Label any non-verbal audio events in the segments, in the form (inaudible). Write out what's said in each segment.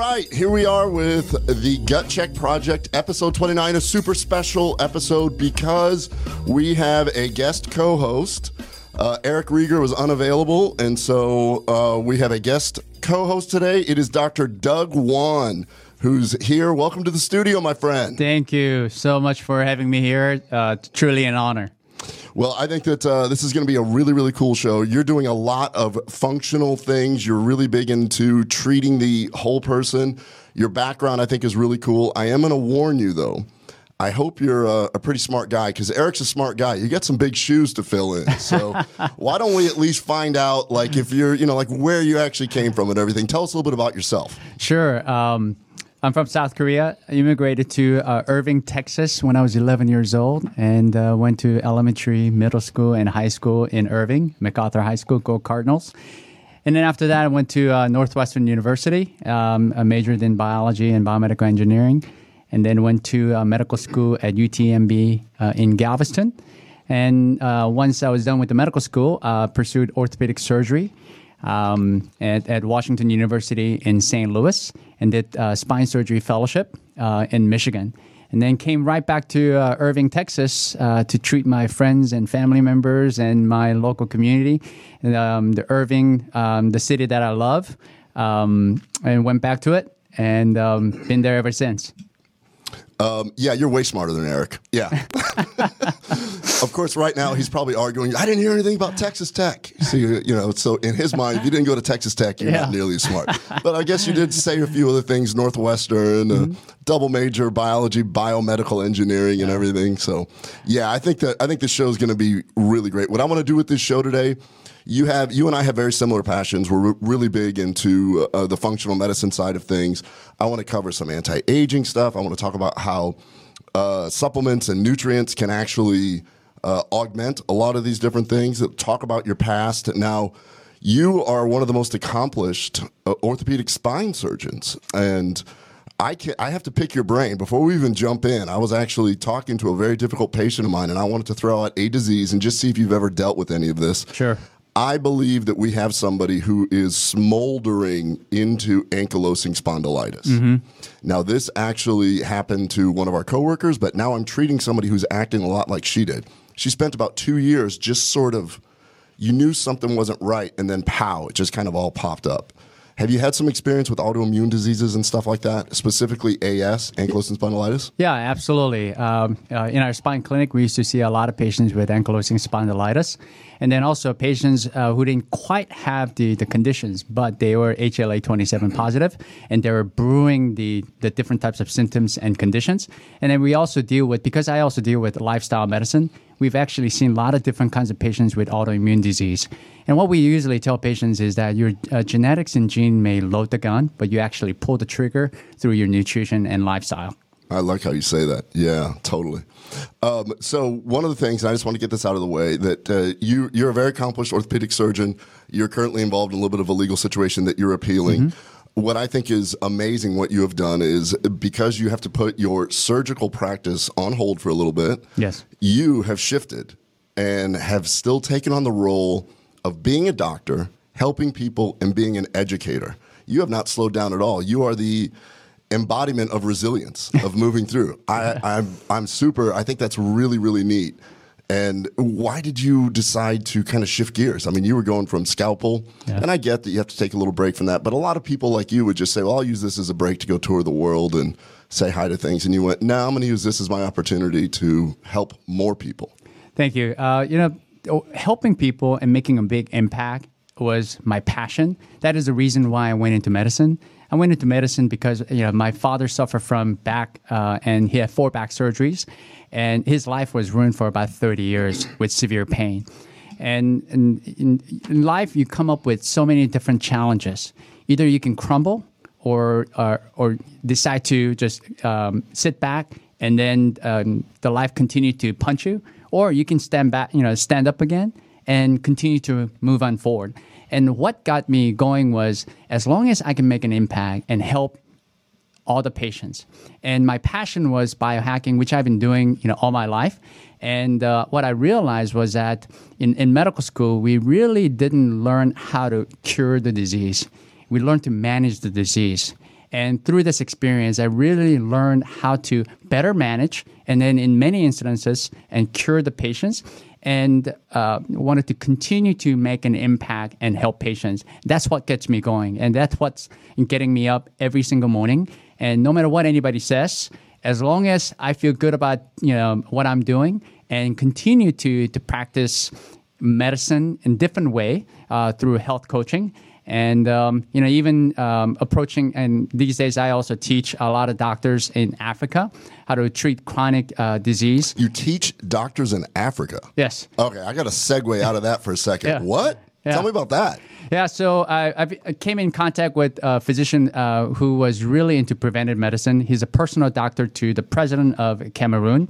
right, here we are with the Gut Check Project, episode 29, a super special episode because we have a guest co host. Uh, Eric Rieger was unavailable, and so uh, we have a guest co host today. It is Dr. Doug Won, who's here. Welcome to the studio, my friend. Thank you so much for having me here. Uh, truly an honor. Well, I think that uh, this is going to be a really, really cool show. You're doing a lot of functional things. You're really big into treating the whole person. Your background, I think, is really cool. I am going to warn you, though. I hope you're a, a pretty smart guy because Eric's a smart guy. You got some big shoes to fill in. So (laughs) why don't we at least find out, like, if you're, you know, like where you actually came from and everything? Tell us a little bit about yourself. Sure. Um, I'm from South Korea. I immigrated to uh, Irving, Texas when I was 11 years old and uh, went to elementary, middle school, and high school in Irving, MacArthur High School, Go Cardinals. And then after that, I went to uh, Northwestern University. Um, I majored in biology and biomedical engineering, and then went to uh, medical school at UTMB uh, in Galveston. And uh, once I was done with the medical school, pursued orthopedic surgery um, at, at, Washington University in St. Louis and did uh, spine surgery fellowship uh, in Michigan. And then came right back to uh, Irving, Texas uh, to treat my friends and family members and my local community. And, um, the Irving, um, the city that I love, um, and went back to it and um, been there ever since. Um, yeah, you're way smarter than Eric. Yeah. (laughs) of course, right now he's probably arguing. I didn't hear anything about Texas Tech. So you, you know, so in his mind, if you didn't go to Texas Tech, you're yeah. not nearly as smart. But I guess you did say a few other things: Northwestern, mm-hmm. double major, biology, biomedical engineering, yeah. and everything. So, yeah, I think that I think this show is going to be really great. What I want to do with this show today you have you and I have very similar passions. We're really big into uh, the functional medicine side of things. I want to cover some anti-aging stuff. I want to talk about how uh, supplements and nutrients can actually uh, augment a lot of these different things. Talk about your past. Now, you are one of the most accomplished uh, orthopedic spine surgeons, and I can I have to pick your brain before we even jump in. I was actually talking to a very difficult patient of mine, and I wanted to throw out a disease and just see if you've ever dealt with any of this. Sure. I believe that we have somebody who is smoldering into ankylosing spondylitis. Mm-hmm. Now, this actually happened to one of our coworkers, but now I'm treating somebody who's acting a lot like she did. She spent about two years just sort of, you knew something wasn't right, and then pow, it just kind of all popped up. Have you had some experience with autoimmune diseases and stuff like that, specifically AS, ankylosing spondylitis? Yeah, absolutely. Um, uh, in our spine clinic, we used to see a lot of patients with ankylosing spondylitis, and then also patients uh, who didn't quite have the, the conditions, but they were HLA 27 positive, and they were brewing the, the different types of symptoms and conditions. And then we also deal with, because I also deal with lifestyle medicine, we've actually seen a lot of different kinds of patients with autoimmune disease. And what we usually tell patients is that your uh, genetics and gene may load the gun, but you actually pull the trigger through your nutrition and lifestyle. I like how you say that. Yeah, totally. Um, so one of the things I just want to get this out of the way that uh, you you're a very accomplished orthopedic surgeon. You're currently involved in a little bit of a legal situation that you're appealing. Mm-hmm. What I think is amazing what you have done is because you have to put your surgical practice on hold for a little bit. Yes. You have shifted and have still taken on the role of being a doctor, helping people, and being an educator. You have not slowed down at all. You are the embodiment of resilience of (laughs) moving through. I, I'm I'm super. I think that's really really neat. And why did you decide to kind of shift gears? I mean, you were going from scalpel, yeah. and I get that you have to take a little break from that. But a lot of people like you would just say, "Well, I'll use this as a break to go tour the world and say hi to things." And you went, "No, I'm going to use this as my opportunity to help more people." Thank you. Uh, you know, helping people and making a big impact was my passion. That is the reason why I went into medicine. I went into medicine because you know my father suffered from back uh, and he had four back surgeries, and his life was ruined for about 30 years with severe pain. And, and in, in life, you come up with so many different challenges. Either you can crumble, or or, or decide to just um, sit back and then um, the life continue to punch you, or you can stand back, you know, stand up again and continue to move on forward. And what got me going was as long as I can make an impact and help all the patients. And my passion was biohacking, which I've been doing, you know, all my life. And uh, what I realized was that in, in medical school, we really didn't learn how to cure the disease. We learned to manage the disease. And through this experience, I really learned how to better manage and then, in many instances, and cure the patients and uh, wanted to continue to make an impact and help patients. That's what gets me going, and that's what's getting me up every single morning. And no matter what anybody says, as long as I feel good about you know what I'm doing and continue to to practice medicine in different way uh, through health coaching and um, you know even um, approaching and these days i also teach a lot of doctors in africa how to treat chronic uh, disease You teach doctors in Africa. yes Okay, I got to segue out of that for a second. Yeah. What? Yeah. Tell me about that. Yeah, so I, I've- came in contact with a physician uh, who was really into preventive medicine. He's a personal doctor to the president of Cameroon.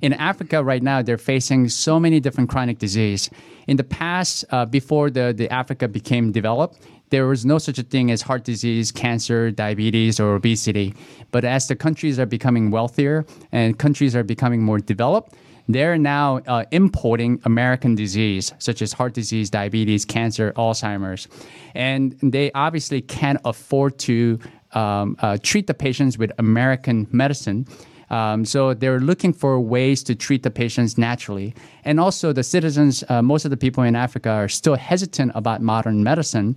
In Africa right now, they're facing so many different chronic disease. In the past, uh, before the, the Africa became developed, there was no such a thing as heart disease, cancer, diabetes, or obesity. But as the countries are becoming wealthier and countries are becoming more developed, they're now uh, importing American disease, such as heart disease, diabetes, cancer, Alzheimer's. And they obviously can't afford to um, uh, treat the patients with American medicine. Um, so they're looking for ways to treat the patients naturally. And also, the citizens, uh, most of the people in Africa are still hesitant about modern medicine.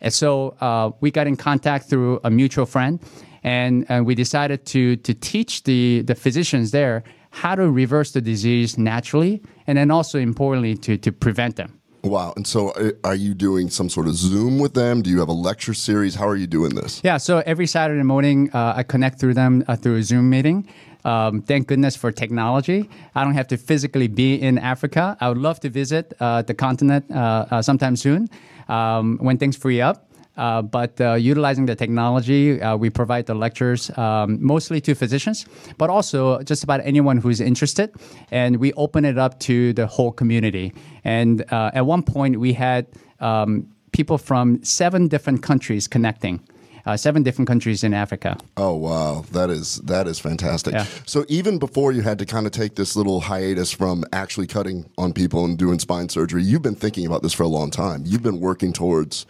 And so uh, we got in contact through a mutual friend, and, and we decided to, to teach the, the physicians there how to reverse the disease naturally, and then also importantly to, to prevent them. Wow. And so uh, are you doing some sort of Zoom with them? Do you have a lecture series? How are you doing this? Yeah, so every Saturday morning, uh, I connect through them uh, through a Zoom meeting. Um, thank goodness for technology. I don't have to physically be in Africa. I would love to visit uh, the continent uh, uh, sometime soon um, when things free up. Uh, but uh, utilizing the technology, uh, we provide the lectures um, mostly to physicians, but also just about anyone who's interested. And we open it up to the whole community. And uh, at one point, we had um, people from seven different countries connecting. Uh, seven different countries in Africa. Oh wow, that is that is fantastic. Yeah. So even before you had to kind of take this little hiatus from actually cutting on people and doing spine surgery, you've been thinking about this for a long time. You've been working towards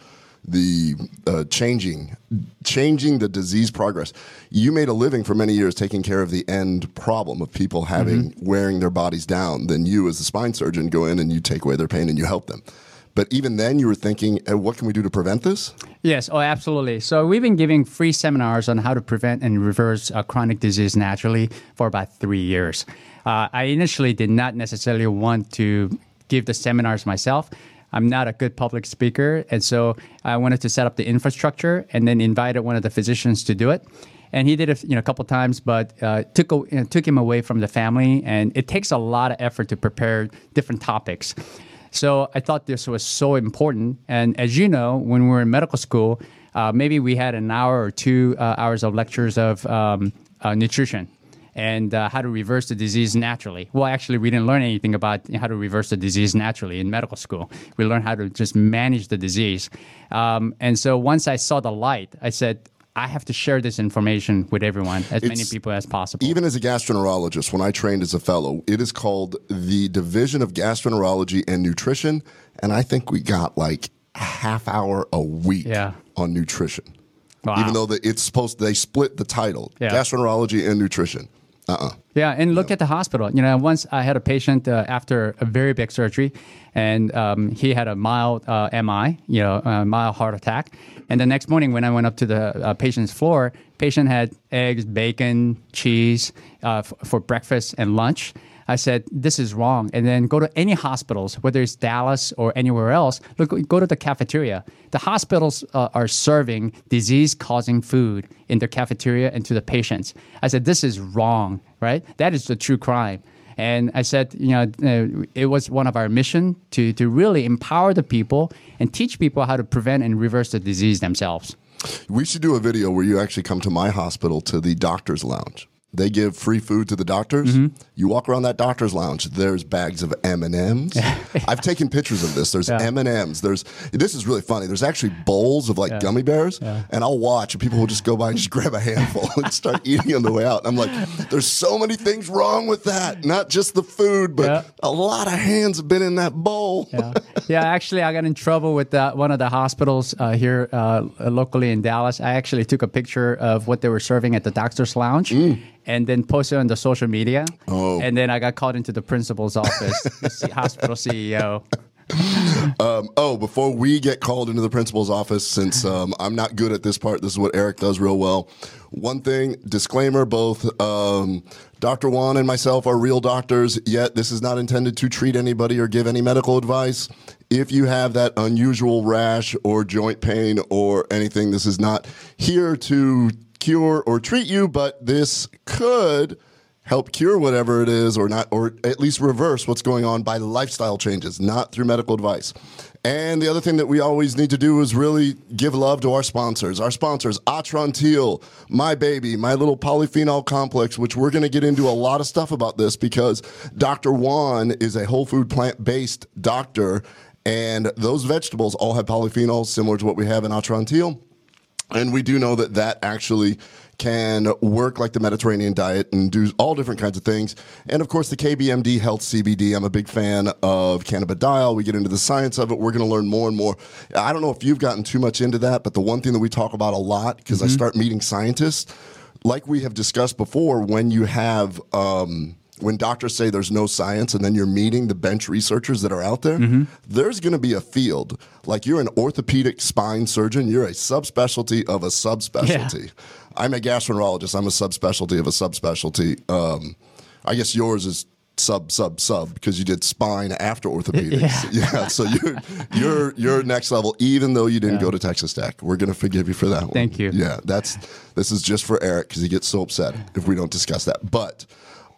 the uh, changing changing the disease progress. You made a living for many years taking care of the end problem of people having wearing their bodies down. Then you, as a spine surgeon, go in and you take away their pain and you help them. But even then, you were thinking, uh, what can we do to prevent this? Yes, oh, absolutely. So we've been giving free seminars on how to prevent and reverse uh, chronic disease naturally for about three years. Uh, I initially did not necessarily want to give the seminars myself. I'm not a good public speaker, and so I wanted to set up the infrastructure and then invited one of the physicians to do it. And he did it, you know, a couple times, but uh, took a- you know, took him away from the family, and it takes a lot of effort to prepare different topics. So I thought this was so important. And as you know, when we were in medical school, uh, maybe we had an hour or two uh, hours of lectures of um, uh, nutrition and uh, how to reverse the disease naturally. Well, actually, we didn't learn anything about how to reverse the disease naturally in medical school. We learned how to just manage the disease. Um, and so once I saw the light, I said, I have to share this information with everyone, as many people as possible. Even as a gastroenterologist, when I trained as a fellow, it is called the Division of Gastroenterology and Nutrition. And I think we got like a half hour a week Yeah. on nutrition. Wow. Even though the, it's supposed they split the title Yeah. gastroenterology and nutrition. Uh uh Yeah, and look at the hospital. You know, once I had a patient uh, after a very big surgery, and um, he had a mild uh, MI, you know, a mild heart attack. And the next morning, when I went up to the uh, patient's floor, patient had eggs, bacon, cheese uh, f- for breakfast and lunch. I said, "This is wrong." And then go to any hospitals, whether it's Dallas or anywhere else. Look, go to the cafeteria. The hospitals uh, are serving disease-causing food in their cafeteria and to the patients. I said, "This is wrong, right? That is the true crime." And I said, you know, uh, it was one of our mission to to really empower the people and teach people how to prevent and reverse the disease themselves. We should do a video where you actually come to my hospital to the doctor's lounge. They give free food to the doctors. Mm-hmm. You walk around that doctor's lounge. There's bags of M and M's. I've taken pictures of this. There's M and M's. There's this is really funny. There's actually bowls of like gummy bears, and I'll watch, and people will just go by and just grab a handful (laughs) and start eating on the way out. And I'm like, there's so many things wrong with that. Not just the food, but Yeah. a lot of hands have been in that bowl. yeah. yeah, actually, I got in trouble with uh, one of the hospitals uh, here uh, locally in Dallas. I actually took a picture of what they were serving at the doctor's lounge and then posted on the social media. Oh. And then I got called into the principal's office, the hospital CEO. (laughs) Um, oh, before we get called into the principal's office, since um, I'm not good at this part, this is what Eric does real well. One thing, disclaimer: both um, Dr. Won and myself are real doctors. Yet this is not intended to treat anybody or give any medical advice. If you have that unusual rash or joint pain or anything, this is not here to cure or treat you, but this could help cure whatever it is or not or at least reverse what's going on by lifestyle changes not through medical advice. And the other thing that we always need to do is really give love to our sponsors. Our sponsors atrantil my baby my little polyphenol complex which we're going to get into a lot of stuff about this because dr won is a whole food plant-based doctor and those vegetables all have polyphenols similar to what we have in atrantil and we do know that that actually can work like the Mediterranean diet and do all different kinds of things. And of course, the KBMD Health CBD. I'm a big fan of cannabidiol. We get into the science of it. We're going to learn more and more. I don't know if you've gotten too much into that, but the one thing that we talk about a lot because I start meeting scientists, like we have discussed before, when you have. Um, when doctors say there's no science and then you're meeting the bench researchers that are out there, there's going to be a field. Like you're an orthopedic spine surgeon, you're a subspecialty of a subspecialty. I'm a gastroenterologist, I'm a subspecialty of a subspecialty. Um, I guess yours is sub sub sub because you did spine after orthopedics. (laughs) Yeah, so you're you're you're next level even though you didn't go to Texas Tech. We're going to forgive you for that one. Thank you. Yeah, that's this is just for Eric cuz he gets so upset if we don't discuss that. But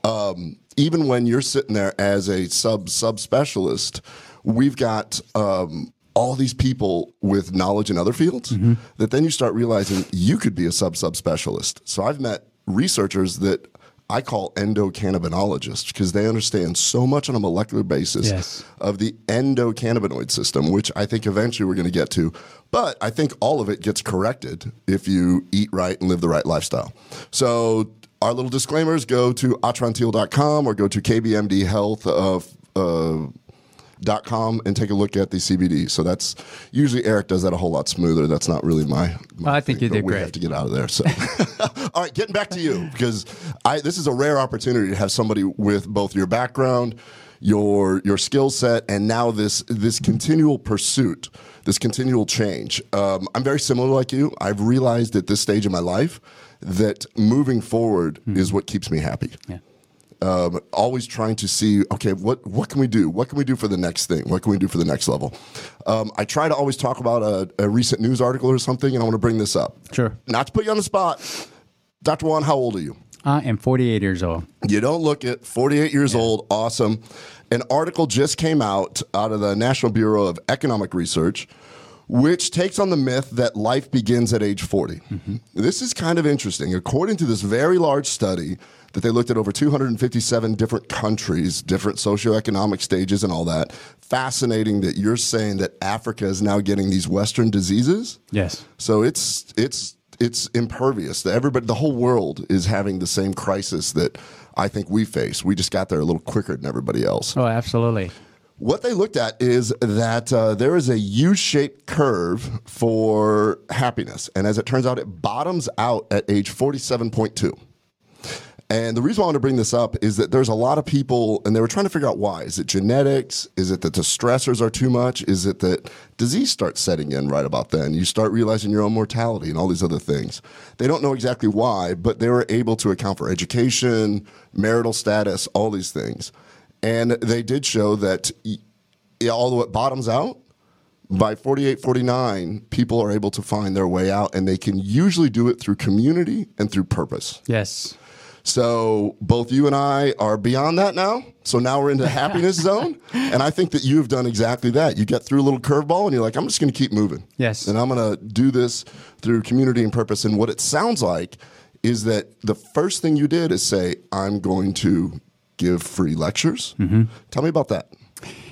um, even when you're sitting there as a sub sub specialist, we've got um, all these people with knowledge in other fields that then you start realizing you could be a sub sub specialist. So I've met researchers that I call endocannabinologists because they understand so much on a molecular basis Yes. of the endocannabinoid system, which I think eventually we're going to get to. But I think all of it gets corrected if you eat right and live the right lifestyle. So our little disclaimers go to atrantil.com or go to KBMD Health. Uh, uh, dot com and take a look at the CBD. So that's usually Eric does that a whole lot smoother. That's not really my. my I think thing, you did we great. have to get out of there. So, (laughs) all right, getting back to you because I this is a rare opportunity to have somebody with both your background, your your skill set, and now this this continual pursuit, this continual change. Um, I'm very similar like you. I've realized at this stage of my life that moving forward is what keeps me happy Yeah. um, always trying to see, okay, what what can we do? What can we do for the next thing? What can we do for the next level? Um, I try to always talk about a, a recent news article or something, and I want to bring this up. Sure. Not to put you on the spot, Dr. Won, how old are you? I am 48 years old. You don't look it. 48 years old. Awesome. An article just came out out of the National Bureau of Economic Research, which takes on the myth that life begins at age 40. Mm-hmm. This is kind of interesting. According to this very large study that they looked at over 257 different countries, different socioeconomic stages, and all that, fascinating that you're saying that Africa is now getting these Western diseases. Yes. So it's it's it's impervious. Everybody, the whole world is having the same crisis that I think we face. We just got there a little quicker than everybody else. Oh, absolutely. What they looked at is that uh, there is a U-shaped curve for happiness, and as it turns out, it bottoms out at age forty-seven point two. And the reason I want to bring this up is that there's a lot of people, and they were trying to figure out why. Is it genetics? Is it that the stressors are too much? Is it that disease starts setting in right about then? You start realizing your own mortality and all these other things. They don't know exactly why, but they were able to account for education, marital status, all these things. And they did show that although it bottoms out, by 48, 49, people are able to find their way out, and they can usually do it through community and through purpose. Yes. So both you and I are beyond that now. So now we're into the happiness (laughs) zone, and I think that you have done exactly that. You get through a little curveball, and you're like, I'm just going to keep moving. Yes. and I'm going to do this through community and purpose. And what it sounds like is that the first thing you did is say, I'm going to give free lectures. Mm-hmm. Tell me about that.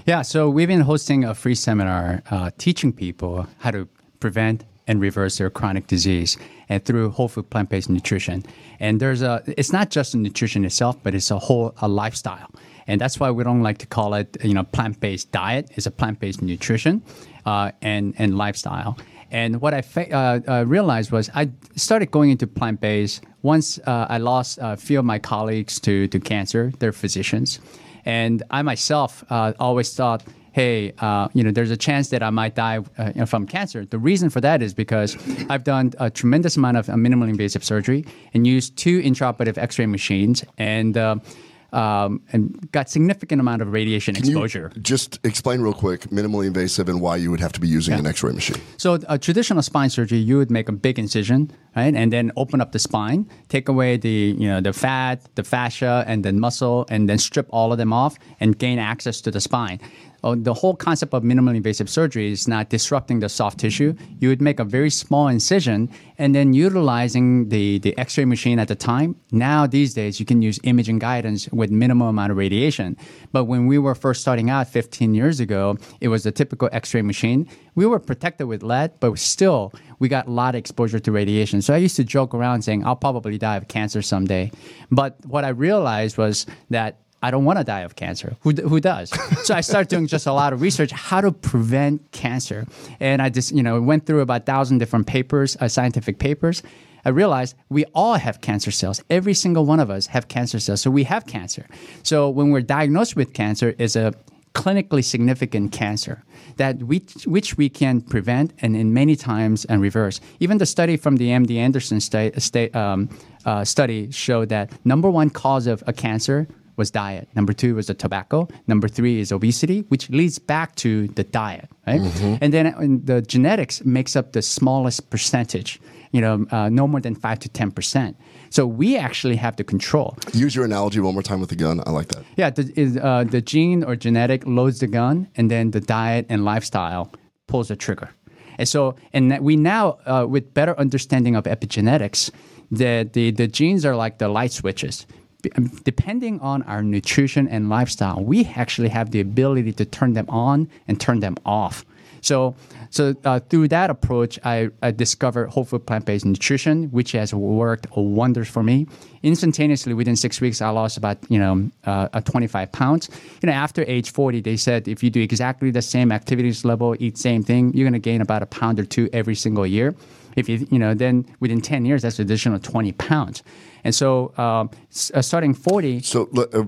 Yeah, so we've been hosting a free seminar uh, teaching people how to prevent and reverse their chronic disease and through whole food plant-based nutrition. And there's a it's not just the nutrition itself, but it's a whole a lifestyle. And that's why we don't like to call it, you know, plant-based diet. It's a plant-based nutrition uh, and and lifestyle. And what I fa- uh, uh, realized was I started going into plant-based once uh, I lost a few of my colleagues to to cancer. They're physicians, and I myself uh, always thought hey, uh, you know, there's a chance that I might die uh, from cancer. The reason for that is because I've done a tremendous amount of minimally invasive surgery and used two intraoperative X-ray machines and. Um, and got significant amount of radiation Can exposure. Just explain real quick minimally invasive and why you would have to be using Yeah. an X-ray machine. So a traditional spine surgery, you would make a big incision, right, and then open up the spine, take away the you know the fat, the fascia, and then muscle, and then strip all of them off and gain access to the spine. Oh, the whole concept of minimally invasive surgery is not disrupting the soft tissue. You would make a very small incision, and then utilizing the the X-ray machine at the time. Now these days, you can use imaging guidance with minimal amount of radiation. But when we were first starting out 15 years ago, it was a typical X-ray machine we were protected with lead, but still we got a lot of exposure to radiation. So I used to joke around saying I'll probably die of cancer someday. But what I realized was that I don't want to die of cancer. Who, who does? so I started doing just a lot of research how to prevent cancer, and I just you know went through about thousand different papers, uh, scientific papers. I realized we all have cancer cells. Every single one of us have cancer cells, so we have cancer. So when we're diagnosed with cancer, is a clinically significant cancer that we, which we can prevent and in many times and reverse. Even the study from the MD Anderson sta- sta- um, uh, study showed that number one cause of a cancer was diet. Number two was the tobacco. Number three is obesity, which leads back to the diet, right? And then uh, the genetics makes up the smallest percentage. You know, uh, no more than five to ten percent. So we actually have the control. Use your analogy one more time with the gun. I like that. Yeah, the, is, uh, the gene or genetic loads the gun, and then the diet and lifestyle pulls the trigger. And so, and we now, uh, with better understanding of epigenetics, the, the, the genes are like the light switches. Um, Depending on our nutrition and lifestyle, we actually have the ability to turn them on and turn them off. So, so uh, through that approach, I, I discovered whole food plant-based nutrition, which has worked wonders for me. Instantaneously, within six weeks, I lost about you know uh, uh, 25 pounds. You know, after age 40, they said if you do exactly the same activities level, eat same thing, you're going to gain about a pound or two every single year. If you you know, then within 10 years, that's additional 20 pounds. And so, um, uh, starting 40, So uh,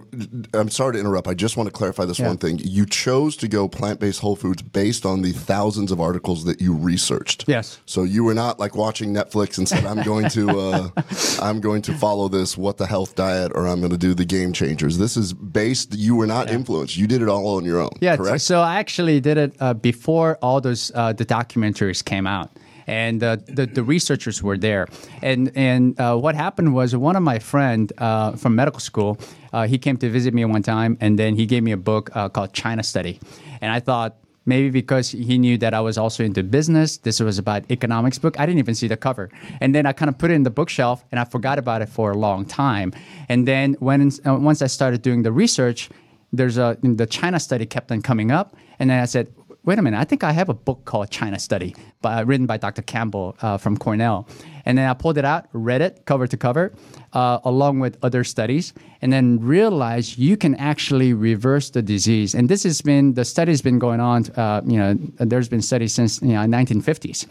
I'm sorry to interrupt. I just want to clarify this one thing. You chose to go plant-based whole foods based on the thousands of articles that you researched. Yes. So you were not like watching Netflix and said, "I'm going to, uh, (laughs) I'm going to follow this what the health diet, or I'm going to do the game changers." This is based. You were not influenced. You did it all on your own. Yeah, correct. so I actually did it uh, before all those uh, the documentaries came out, and uh, the the researchers were there. And and uh, what happened was one of my friend uh, from medical school, uh, he came to visit me one time, and then he gave me a book uh, called China Study, and I thought. Maybe because he knew that I was also into business, this was about economics book. I didn't even see the cover, and then I kind of put it in the bookshelf, and I forgot about it for a long time. And then when uh, once I started doing the research, there's a the China study kept on coming up, and then I said, wait a minute, I think I have a book called China Study, by, written by Dr. Campbell uh, from Cornell, and then I pulled it out, read it cover to cover, uh, along with other studies, and then realized you can actually reverse the disease. And this has been the study's been going on. Uh, you know, there's been studies since you know 1950s.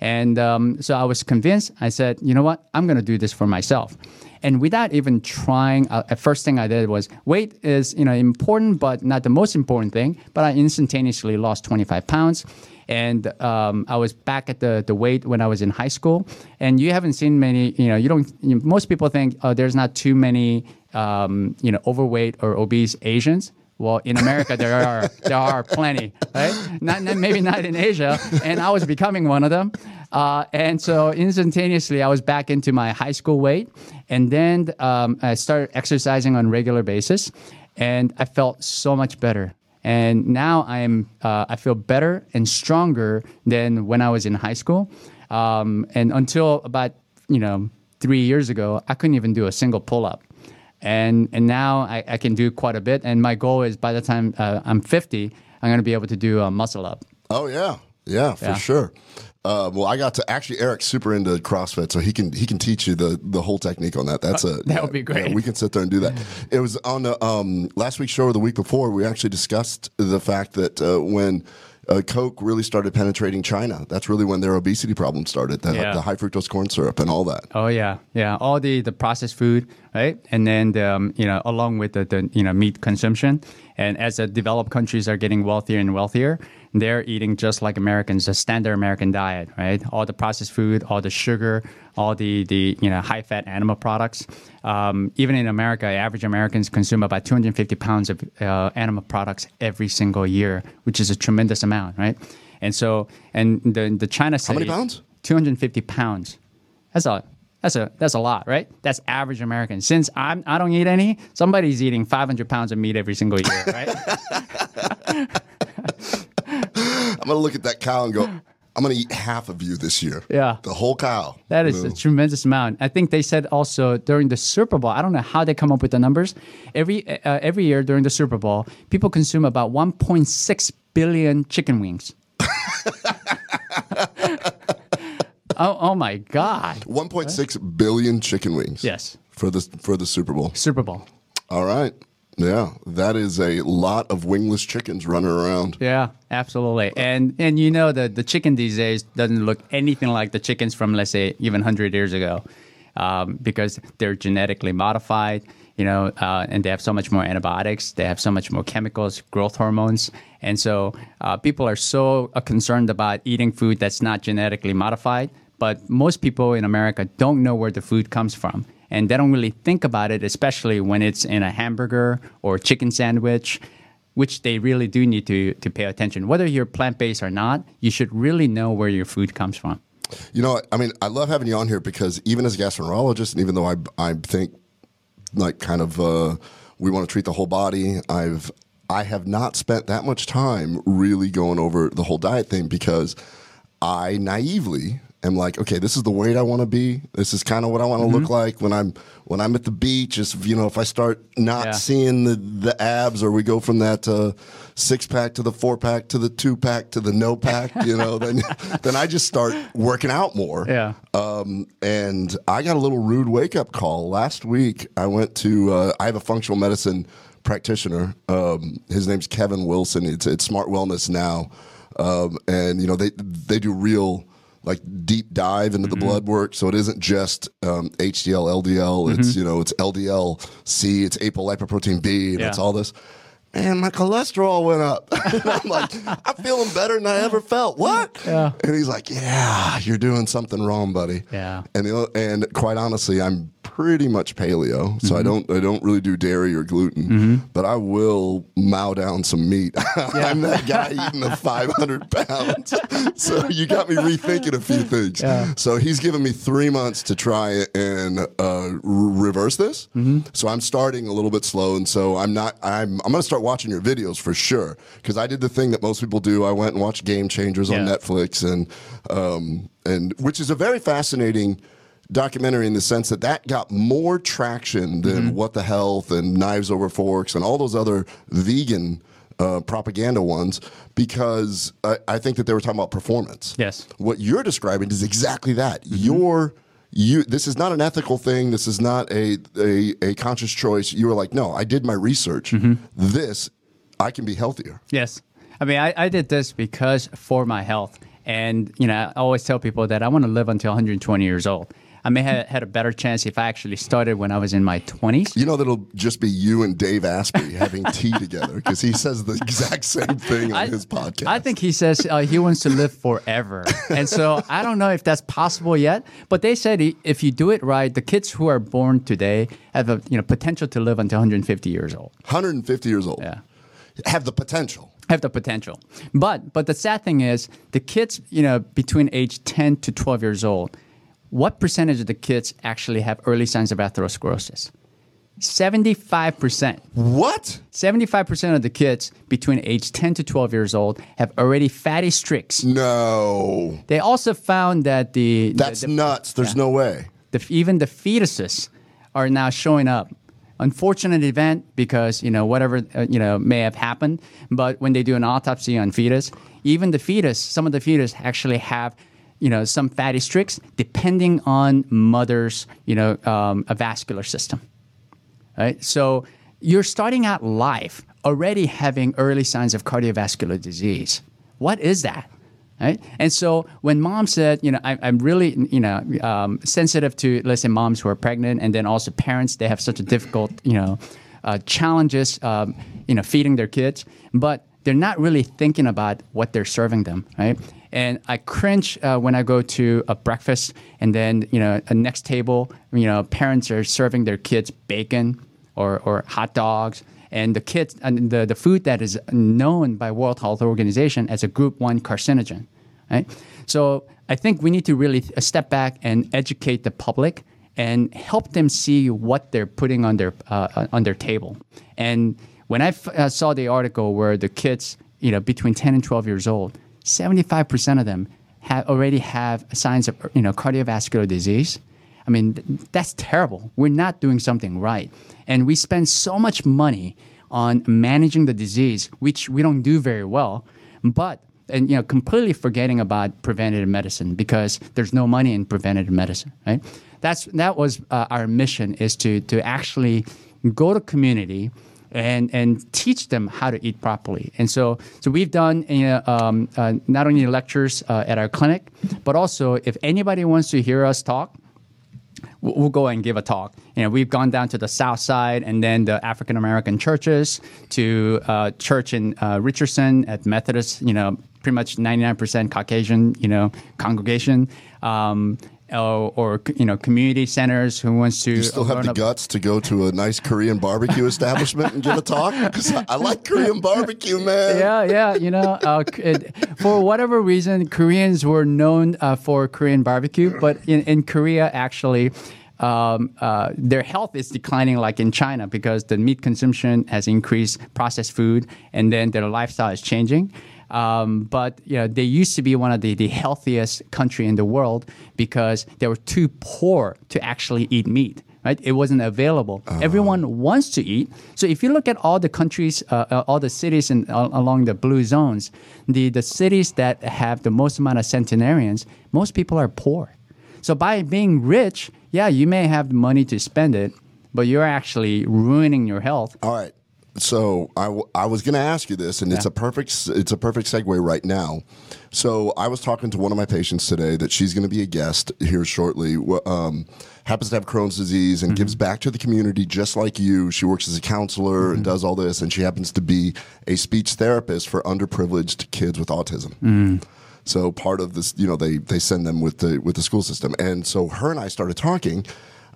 And um, so I was convinced. I said, you know what? I'm going to do this for myself. And without even trying, uh, the first thing I did was weight is you know important, but not the most important thing. But I instantaneously lost 25 pounds, and um, I was back at the, the weight when I was in high school. And you haven't seen many. You know, you don't. You most people think oh, there's not too many um, you know overweight or obese Asians. Well, in America, there are there are plenty, right? Not, maybe not in Asia, and I was becoming one of them. Uh, and so instantaneously, I was back into my high school weight, and then um, I started exercising on a regular basis, and I felt so much better. And now I am uh, I feel better and stronger than when I was in high school. Um, and until about you know three years ago, I couldn't even do a single pull up. And, and now I, I can do quite a bit. And my goal is by the time uh, I'm 50, I'm going to be able to do a muscle up. Oh, yeah. Yeah, for Yeah. sure. Uh, well, I got to actually Eric's super into CrossFit, so he can he can teach you the the whole technique on that. That's (laughs) a That would be great. yeah, we can sit there and do that. It was on the um, last week's show or the week before. We actually discussed the fact that uh, when uh, Coke really started penetrating China, that's really when their obesity problem started. The, Yeah. the high fructose corn syrup and all that. Oh yeah, yeah. All the the processed food, right? And then the, um, you know, along with the, the you know meat consumption. And as the developed countries are getting wealthier and wealthier, they're eating just like Americans, a standard American diet, right? All the processed food, all the sugar, all the the you know high fat animal products. Um, even in America, average Americans consume about 250 pounds of uh, animal products every single year, which is a tremendous amount, right? And so, and the the China How many pounds? 250 pounds. That's a that's a that's a lot, right? That's average American. Since I'm I don't eat any, somebody's eating 500 pounds of meat every single year, right? (laughs) (laughs) I'm gonna look at that cow and go. (gasps) I'm gonna eat half of you this year. Yeah. the whole cow. That is a tremendous amount. I think they said also during the Super Bowl. I don't know how they come up with the numbers. Every uh, every year during the Super Bowl, people consume about 1.6 billion chicken wings. (laughs) oh, oh my God! 1.6 billion chicken wings. Yes, for the for the Super Bowl. Super Bowl. All right. Yeah, that is a lot of wingless chickens running around. Yeah, absolutely. And and you know that the chicken these days doesn't look anything like the chickens from let's say even hundred years ago, um, because they're genetically modified. You know, uh, and they have so much more antibiotics. They have so much more chemicals, growth hormones, and so uh, people are so uh, concerned about eating food that's not genetically modified. But most people in America don't know where the food comes from and they don't really think about it, especially when it's in a hamburger or chicken sandwich, which they really do need to, to pay attention. Whether you're plant based or not, you should really know where your food comes from. You know, I mean, I love having you on here because even as a gastroenterologist, and even though I, I think like kind of uh, we want to treat the whole body, I've I have not spent that much time really going over the whole diet thing because I naively am like, okay, this is the weight I want to be. This is kind of what I want to look like when I'm when I'm at the beach. Is you know, if I start not Yeah. seeing the the abs, or we go from that uh, six pack to the four pack to the two pack to the no (laughs) pack, you know, then then I just start working out more. Yeah. Um, and I got a little rude wake up call last week. I went to uh, I have a functional medicine practitioner. Um, his name's Kevin Wilson. It's it's Smart Wellness now, um, and you know they they do real like deep dive into the blood work. So it isn't just um, HDL, LDL. It's you know it's LDL C. It's apolipoprotein B. And Yeah. it's all this. And my cholesterol went up. (laughs) And I'm like, I'm feeling better than I ever felt. What? Yeah. And he's like, Yeah, you're doing something wrong, buddy. Yeah. And and quite honestly, I'm pretty much paleo, so Mm-hmm. I don't I don't really do dairy or gluten, but I will mow down some meat. (laughs) I'm that guy eating the 500 pounds. (laughs) so you got me rethinking a few things. Yeah. So he's given me three months to try and uh, reverse this. Mm-hmm. So I'm starting a little bit slow, and so I'm not. I'm I'm going to start watching your videos for sure because I did the thing that most people do. I went and watched Game Changers on Netflix, and um, and which is a very fascinating documentary in the sense that that got more traction than Mm-hmm. What the Health and Knives Over Forks and all those other vegan. Uh, propaganda ones because I, I think that they were talking about performance Yes. what you're describing is exactly that. You're you. This is not an ethical thing. This is not a a, a conscious choice. You were like, no, I did my research. This, I can be healthier. Yes. I mean, I, I did this because for my health. And, you know, I always tell people that I want to live until 120 years old. I may have had a better chance if I actually started when I was in my 20s. You know that'll just be you and Dave Asprey having tea (laughs) together because he says the exact same thing on his podcast. I think he says uh, he wants to live forever. and so I don't know if that's possible yet, but they said if you do it right, the kids who are born today have a you know potential to live until 150 years old. 150 years old. Yeah. Have the potential. Have the potential. But but the sad thing is the kids, you know, between age 10 to 12 years old, what percentage of the kids actually have early signs of atherosclerosis? 75%. What? 75% of the kids between age 10 to 12 years old have already fatty streaks. No. They also found that the That's the, the- nuts. There's no way. the, even the fetuses are now showing up. Unfortunate event because you know whatever uh, you know may have happened, but when they do an autopsy on fetus, even the fetus, some of the fetus actually have you know some fatty streaks depending on mother's you know um, vascular system. Right, so you're starting out life already having early signs of cardiovascular disease. What is that? Right? And so when mom said, you know, I, am really, you know, um, sensitive to, let's say, moms who are pregnant, and then also parents, they have such a difficult, you know, uh, challenges, um, you know, feeding their kids, but they're not really thinking about what they're serving them, right? And I cringe uh, when I go to a breakfast, and then, you know, a next table, you know, parents are serving their kids bacon or, or hot dogs. And the kids and the, the food that is known by World Health Organization as a group 1 carcinogen right? So i think we need to really step back and educate the public and help them see what they're putting on their uh, on their table. And when I f- uh, saw the article where the kids you know between 10 and 12 years old 75% of them have already have signs of you know cardiovascular disease I mean, that's terrible. We're not doing something right. And we spend so much money on managing the disease, which we don't do very well. But and you know, completely forgetting about preventative medicine because there's no money in preventative medicine, right? That's that was uh, our mission is to to actually go to community and and teach them how to eat properly. And so so we've done you know, um, uh, not only lectures uh, at our clinic, but also if anybody wants to hear us talk, we'll go and give a talk. You know, we've gone down to the south side and then the African American churches to uh, church in uh, Richardson at Methodist. You know, pretty much ninety nine percent Caucasian. You know, congregation. Um, or, or, you know community centers who wants to you still have the guts to go to a nice korean barbecue establishment and give a talk because I, I, like korean barbecue man yeah yeah you know uh, (laughs) it, for whatever reason koreans were known uh, for korean barbecue but in, in korea actually um, uh, their health is declining like in China because the meat consumption has increased, processed food, and then their lifestyle is changing. Um, but you know, they used to be one of the, the healthiest country in the world because they were too poor to actually eat meat. Right, it wasn't available. Uh-huh. Everyone wants to eat. So if you look at all the countries, uh, uh all the cities in, uh, along the blue zones, the the cities that have the most amount of centenarians, most people are poor. So by being rich, yeah, you may have the money to spend it, but you're actually ruining your health. All right so I, w- I was going to ask you this, and yeah. it's a perfect it's a perfect segue right now. So I was talking to one of my patients today that she's going to be a guest here shortly. Um, happens to have Crohn's disease and mm-hmm. gives back to the community just like you. She works as a counselor mm-hmm. and does all this, and she happens to be a speech therapist for underprivileged kids with autism. Mm-hmm. So part of this, you know, they they send them with the with the school system, and so her and I started talking.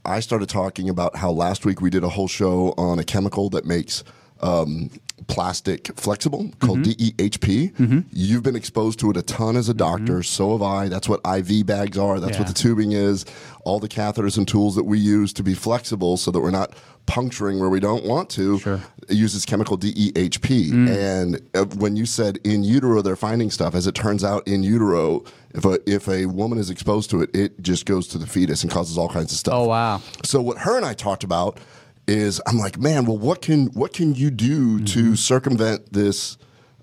I started talking about how last week we did a whole show on a chemical that makes um, plastic flexible called mm-hmm. DEHP. Mm-hmm. You've been exposed to it a ton as a doctor. Mm-hmm. So have I. That's what IV bags are. That's yeah. what the tubing is. All the catheters and tools that we use to be flexible so that we're not puncturing where we don't want to sure. uses chemical DEHP. Mm. And uh, when you said in utero they're finding stuff, as it turns out in utero, if a if a woman is exposed to it, it just goes to the fetus and causes all kinds of stuff. Oh wow! So what her and I talked about is I'm like, man, well, what can what can you do mm-hmm. to circumvent this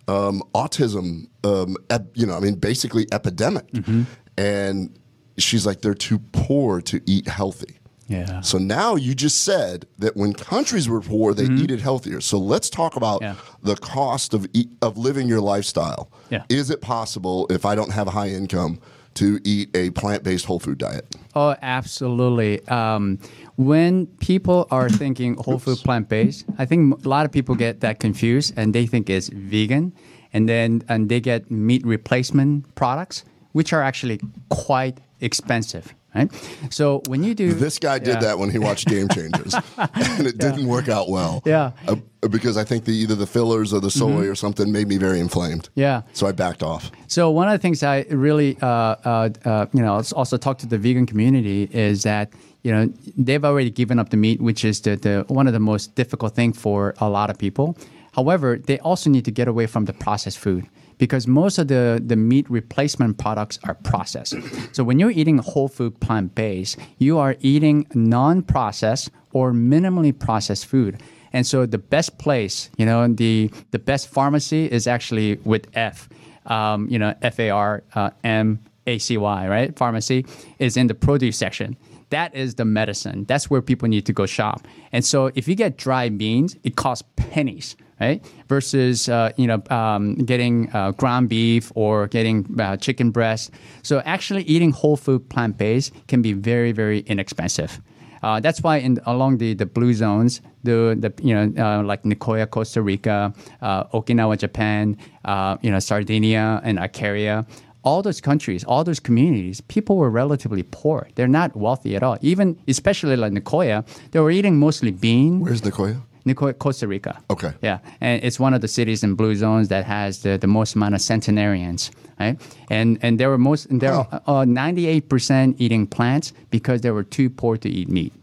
um, autism? Um, ep, you know, I mean, basically epidemic. Mm-hmm. And she's like, they're too poor to eat healthy. Yeah. So now you just said that when countries were poor, they mm-hmm. eat it healthier. So let's talk about yeah. the cost of eat, of living your lifestyle. Yeah. Is it possible if I don't have a high income? To eat a plant based whole food diet? Oh, absolutely. Um, when people are thinking whole food plant based, I think a lot of people get that confused and they think it's vegan, and then and they get meat replacement products, which are actually quite expensive right? So when you do this, guy did yeah. that when he watched Game Changers, (laughs) and it yeah. didn't work out well. Yeah, uh, because I think the, either the fillers or the soy mm-hmm. or something made me very inflamed. Yeah, so I backed off. So one of the things I really, uh, uh, uh you know, also talk to the vegan community is that you know they've already given up the meat, which is the, the one of the most difficult thing for a lot of people. However, they also need to get away from the processed food because most of the, the meat replacement products are processed. so when you're eating whole food plant based, you are eating non processed or minimally processed food. And so the best place, you know, the the best pharmacy is actually with F, um, you know, F A R uh, M A C Y, right? Pharmacy is in the produce section. That is the medicine. That's where people need to go shop. And so if you get dry beans, it costs pennies, right? Versus uh, you know um, getting uh, ground beef or getting uh, chicken breast. So actually eating whole food plant based can be very very inexpensive. Uh, that's why in along the, the blue zones, the, the you know uh, like Nicoya, Costa Rica, uh, Okinawa, Japan, uh, you know Sardinia and Icaria, all those countries, all those communities, people were relatively poor. They're not wealthy at all. Even especially like Nicoya, they were eating mostly bean. Where's Nicoya? Costa Rica. Okay. Yeah, and it's one of the cities in blue zones that has the, the most amount of centenarians, right? And and they were most they were uh, ninety eight percent eating plants because they were too poor to eat meat.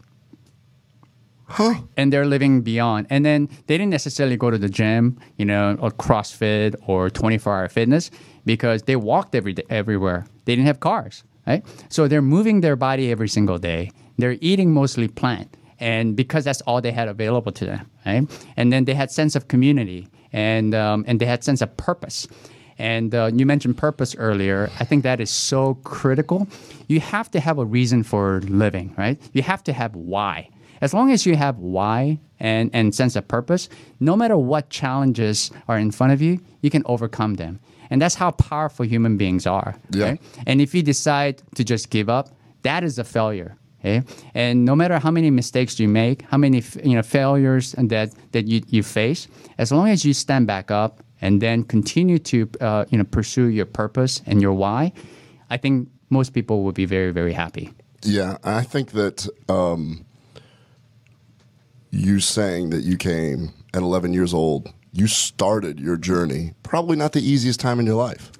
Huh? And they're living beyond. And then they didn't necessarily go to the gym, you know, or CrossFit or 24 hour fitness because they walked every day, everywhere. They didn't have cars, right? So they're moving their body every single day. They're eating mostly plant. And because that's all they had available to them, right? And then they had sense of community and, um, and they had sense of purpose. And uh, you mentioned purpose earlier. I think that is so critical. You have to have a reason for living, right? You have to have why. As long as you have why and, and sense of purpose, no matter what challenges are in front of you, you can overcome them. And that's how powerful human beings are. Yeah. right? And if you decide to just give up, that is a failure. Okay? And no matter how many mistakes you make, how many you know failures that that you, you face, as long as you stand back up and then continue to uh, you know pursue your purpose and your why, I think most people will be very very happy. Yeah, I think that um, you saying that you came at 11 years old, you started your journey probably not the easiest time in your life.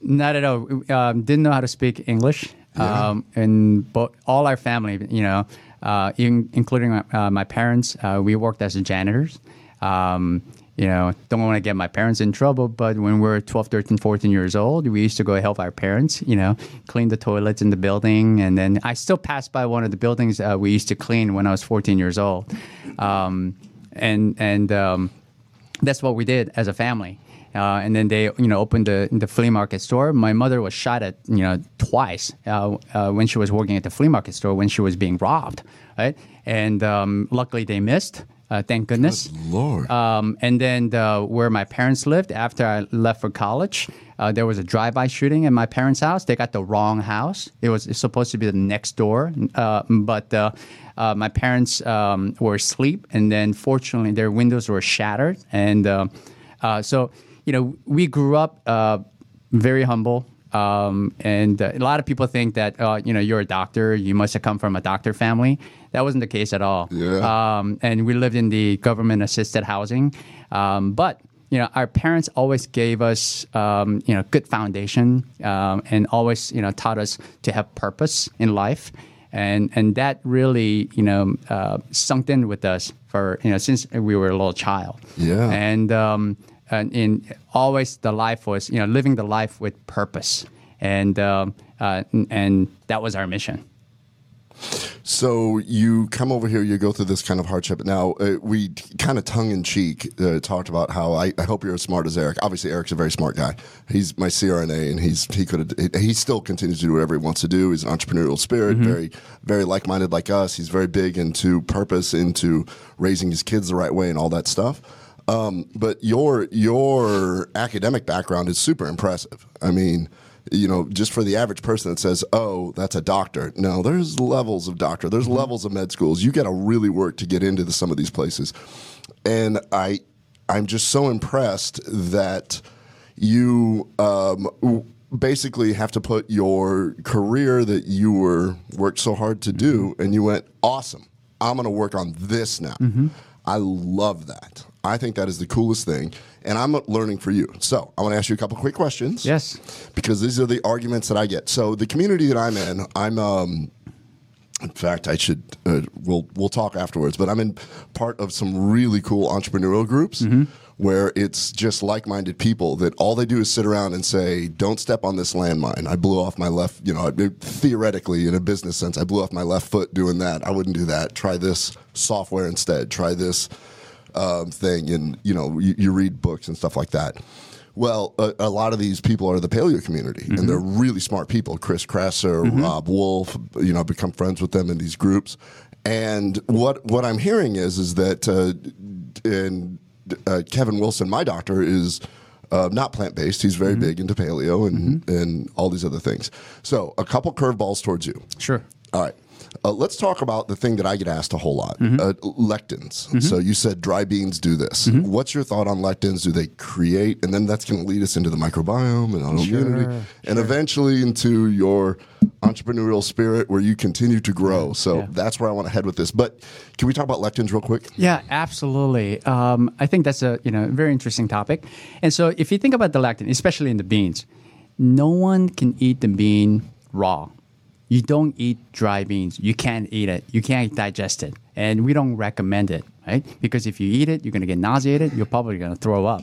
Not at all. Um, didn't know how to speak English. Um, and but all our family, you know, uh, in, including uh, my parents, uh, we worked as janitors. Um, you know, don't want to get my parents in trouble, but when we were 12, 13, 14 years old, we used to go help our parents, you know, clean the toilets in the building. And then I still passed by one of the buildings uh, we used to clean when I was 14 years old. Um, and and um, that's what we did as a family. Uh, and then they, you know, opened the the flea market store. My mother was shot at, you know, twice uh, uh, when she was working at the flea market store when she was being robbed, right? And um, luckily they missed. Uh, thank goodness. Lord. Um, and then the, where my parents lived after I left for college, uh, there was a drive-by shooting at my parents' house. They got the wrong house. It was supposed to be the next door, uh, but uh, uh, my parents um, were asleep, and then fortunately their windows were shattered. And uh, uh, so, you know, we grew up uh, very humble. Um, and uh, a lot of people think that uh, you know you're a doctor, you must have come from a doctor family. That wasn't the case at all. Yeah. Um, and we lived in the government assisted housing. Um, but you know, our parents always gave us um, you know good foundation um, and always you know taught us to have purpose in life. And, and that really, you know, uh, sunk in with us for, you know, since we were a little child. Yeah. And, um, and in always the life was, you know, living the life with purpose. And, um, uh, and that was our mission. So you come over here, you go through this kind of hardship. Now uh, we kind of tongue in cheek uh, talked about how I, I hope you're as smart as Eric. Obviously, Eric's a very smart guy. He's my CRNA, and he's he could he still continues to do whatever he wants to do. He's an entrepreneurial spirit, very very like minded like us. He's very big into purpose, into raising his kids the right way, and all that stuff. Um, but your your academic background is super impressive. I mean you know, just for the average person that says, "Oh, that's a doctor." No, there's levels of doctor. There's levels of med schools. You got to really work to get into the, some of these places, and I, I'm just so impressed that you um, w- basically have to put your career that you were worked so hard to do, and you went, "Awesome! I'm going to work on this now." I love that. I think that is the coolest thing, and I'm learning for you. So I want to ask you a couple quick questions Yes. because these are the arguments that I get. So the community that I'm in, I'm um, in fact, I should uh, we'll we'll talk afterwards. But I'm in part of some really cool entrepreneurial groups where it's just like-minded people that all they do is sit around and say, "Don't step on this landmine." I blew off my left, you know, theoretically in a business sense, I blew off my left foot doing that. I wouldn't do that. Try this software instead. Try this um, thing, and you know, you, you read books and stuff like that. Well, a, a, lot of these people are the paleo community, mm-hmm. and they're really smart people. Chris Kresser, mm-hmm. Robb Wolf, you know, become friends with them in these groups. And what what I'm hearing is is that uh, and uh, Kevin Wilson, my doctor, is uh, not plant based. He's very mm-hmm. big into paleo and mm-hmm. and all these other things. So a couple curveballs towards you. Sure. All right. Uh, let's talk about the thing that I get asked a whole lot mm-hmm. uh, lectins. Mm-hmm. So you said dry beans do this. Mm-hmm. What's your thought on lectins? Do they create, and then that's going to lead us into the microbiome and autoimmunity, sure, and eventually into your entrepreneurial spirit where you continue to grow. So yeah. that's where I want to head with this. But can we talk about lectins real quick? Yeah, absolutely. Um, I think that's a you know very interesting topic. And so if you think about the lectin, especially in the beans, no one can eat the bean raw you don't eat dry beans. You can't eat it. You can't digest it. And we don't recommend it, right? Because if you eat it, you're going to get nauseated. You're probably going to throw up.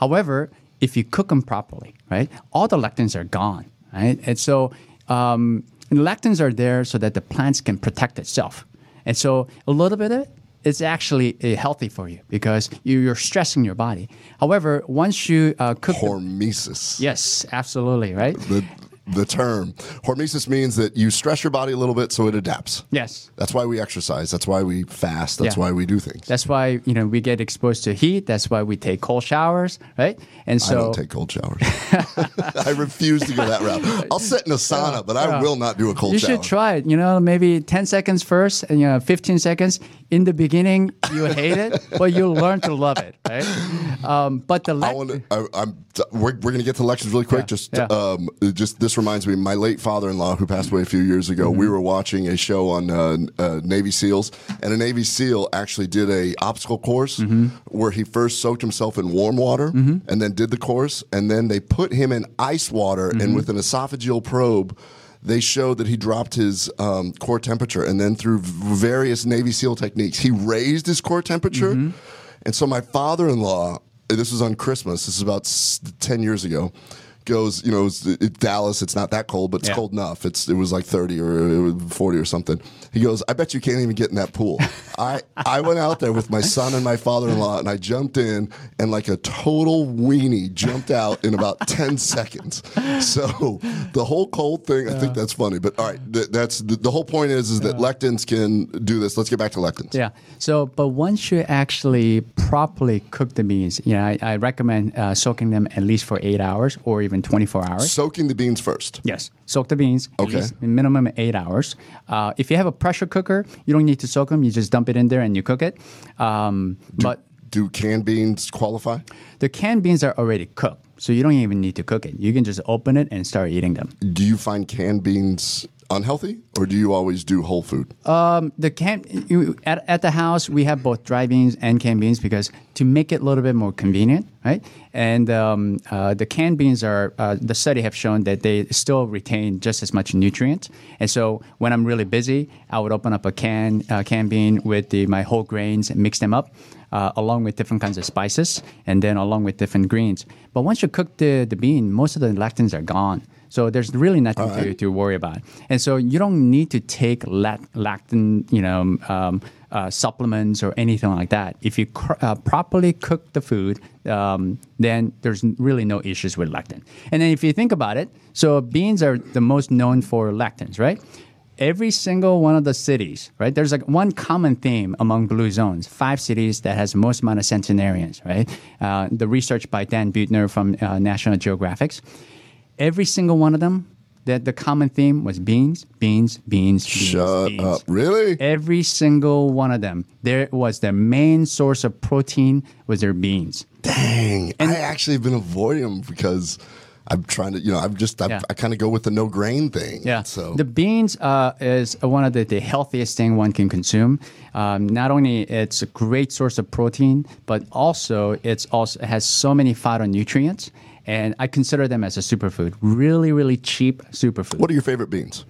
However, if you cook them properly, right, all the lectins are gone, right? And so um, and lectins are there so that the plants can protect itself. And so a little bit of it is actually uh, healthy for you because you're stressing your body. However, once you uh, cook hormesis, the, yes, absolutely, right. The, the term. Hormesis means that you stress your body a little bit so it adapts. Yes. That's why we exercise. That's why we fast. That's yeah. why we do things. That's why, you know, we get exposed to heat. That's why we take cold showers, right? And so I don't take cold showers. (laughs) I refuse to go that route. I'll sit in a sauna, but I will not do a cold you shower. You should try it. You know, maybe 10 seconds first and you know 15 seconds. In the beginning, you hate it, (laughs) but you'll learn to love it, right? Um, but the le- I wanna, I, am we're, we're going to get to lectins really quick. Yeah. Just yeah. Um, just this reminds me, my late father-in-law, who passed away a few years ago, mm-hmm. we were watching a show on uh, uh, Navy SEALs, and a Navy SEAL actually did a obstacle course mm-hmm. where he first soaked himself in warm water mm-hmm. and then did the course, and then they put him in ice water, and mm-hmm. with an esophageal probe they showed that he dropped his um, core temperature, and then through various Navy SEAL techniques, he raised his core temperature. Mm-hmm. And so my father-in-law, this was on Christmas. This is about ten years ago goes, you know, it's, it's Dallas. It's not that cold, but it's yeah. cold enough. It's it was like thirty or forty or something. He goes, I bet you can't even get in that pool. (laughs) I I went out there with my son and my father in law, and I jumped in, and like a total weenie, jumped out in about (laughs) ten seconds. So the whole cold thing, I think that's funny. But all right, th- that's the, the, whole point is is that lectins can do this. Let's get back to lectins. Yeah. So, but once you actually properly cook the beans, you know, I, I recommend uh, soaking them at least for eight hours or even even 24 hours. Soaking the beans first. Yes, soak the beans. Okay. minimum eight hours. Uh, if you have a pressure cooker, you don't need to soak them. You just dump it in there and you cook it. Um, but do canned beans qualify? The canned beans are already cooked, so you don't even need to cook it. You can just open it and start eating them. Do you find canned beans unhealthy, or do you always do whole food? Um, the can you, at, at the house we have both dry beans and canned beans because to make it a little bit more convenient, right? And um, uh, the canned beans are uh, the study have shown that they still retain just as much nutrients. And so when I'm really busy, I would open up a can uh, canned bean with the, my whole grains and mix them up. Uh, along with different kinds of spices and then along with different greens. But once you cook the, the bean, most of the lectins are gone. So there's really nothing right. to, to worry about. And so you don't need to take lectin, you know, um, uh, supplements or anything like that. If you cr- uh, properly cook the food, um, then there's really no issues with lectin. And then if you think about it, so beans are the most known for lectins, right? Every single one of the cities, right? There's like one common theme among blue zones. Five cities that has the most amount of centenarians, right? Uh, the research by Dan Buettner from uh, National Geographic every single one of them, that the common theme was beans, beans, beans, beans. Shut beans. up! Really? Every single one of them. There was their main source of protein was their beans. Dang! And I actually have been avoiding them because. I'm trying to, you know, I'm just, i yeah. I kind of go with the no grain thing. Yeah. So the beans uh, is one of the, the healthiest thing one can consume. Um, not only it's a great source of protein, but also it's also it has so many phytonutrients and I consider them as a superfood. Really, really cheap superfood. What are your favorite beans?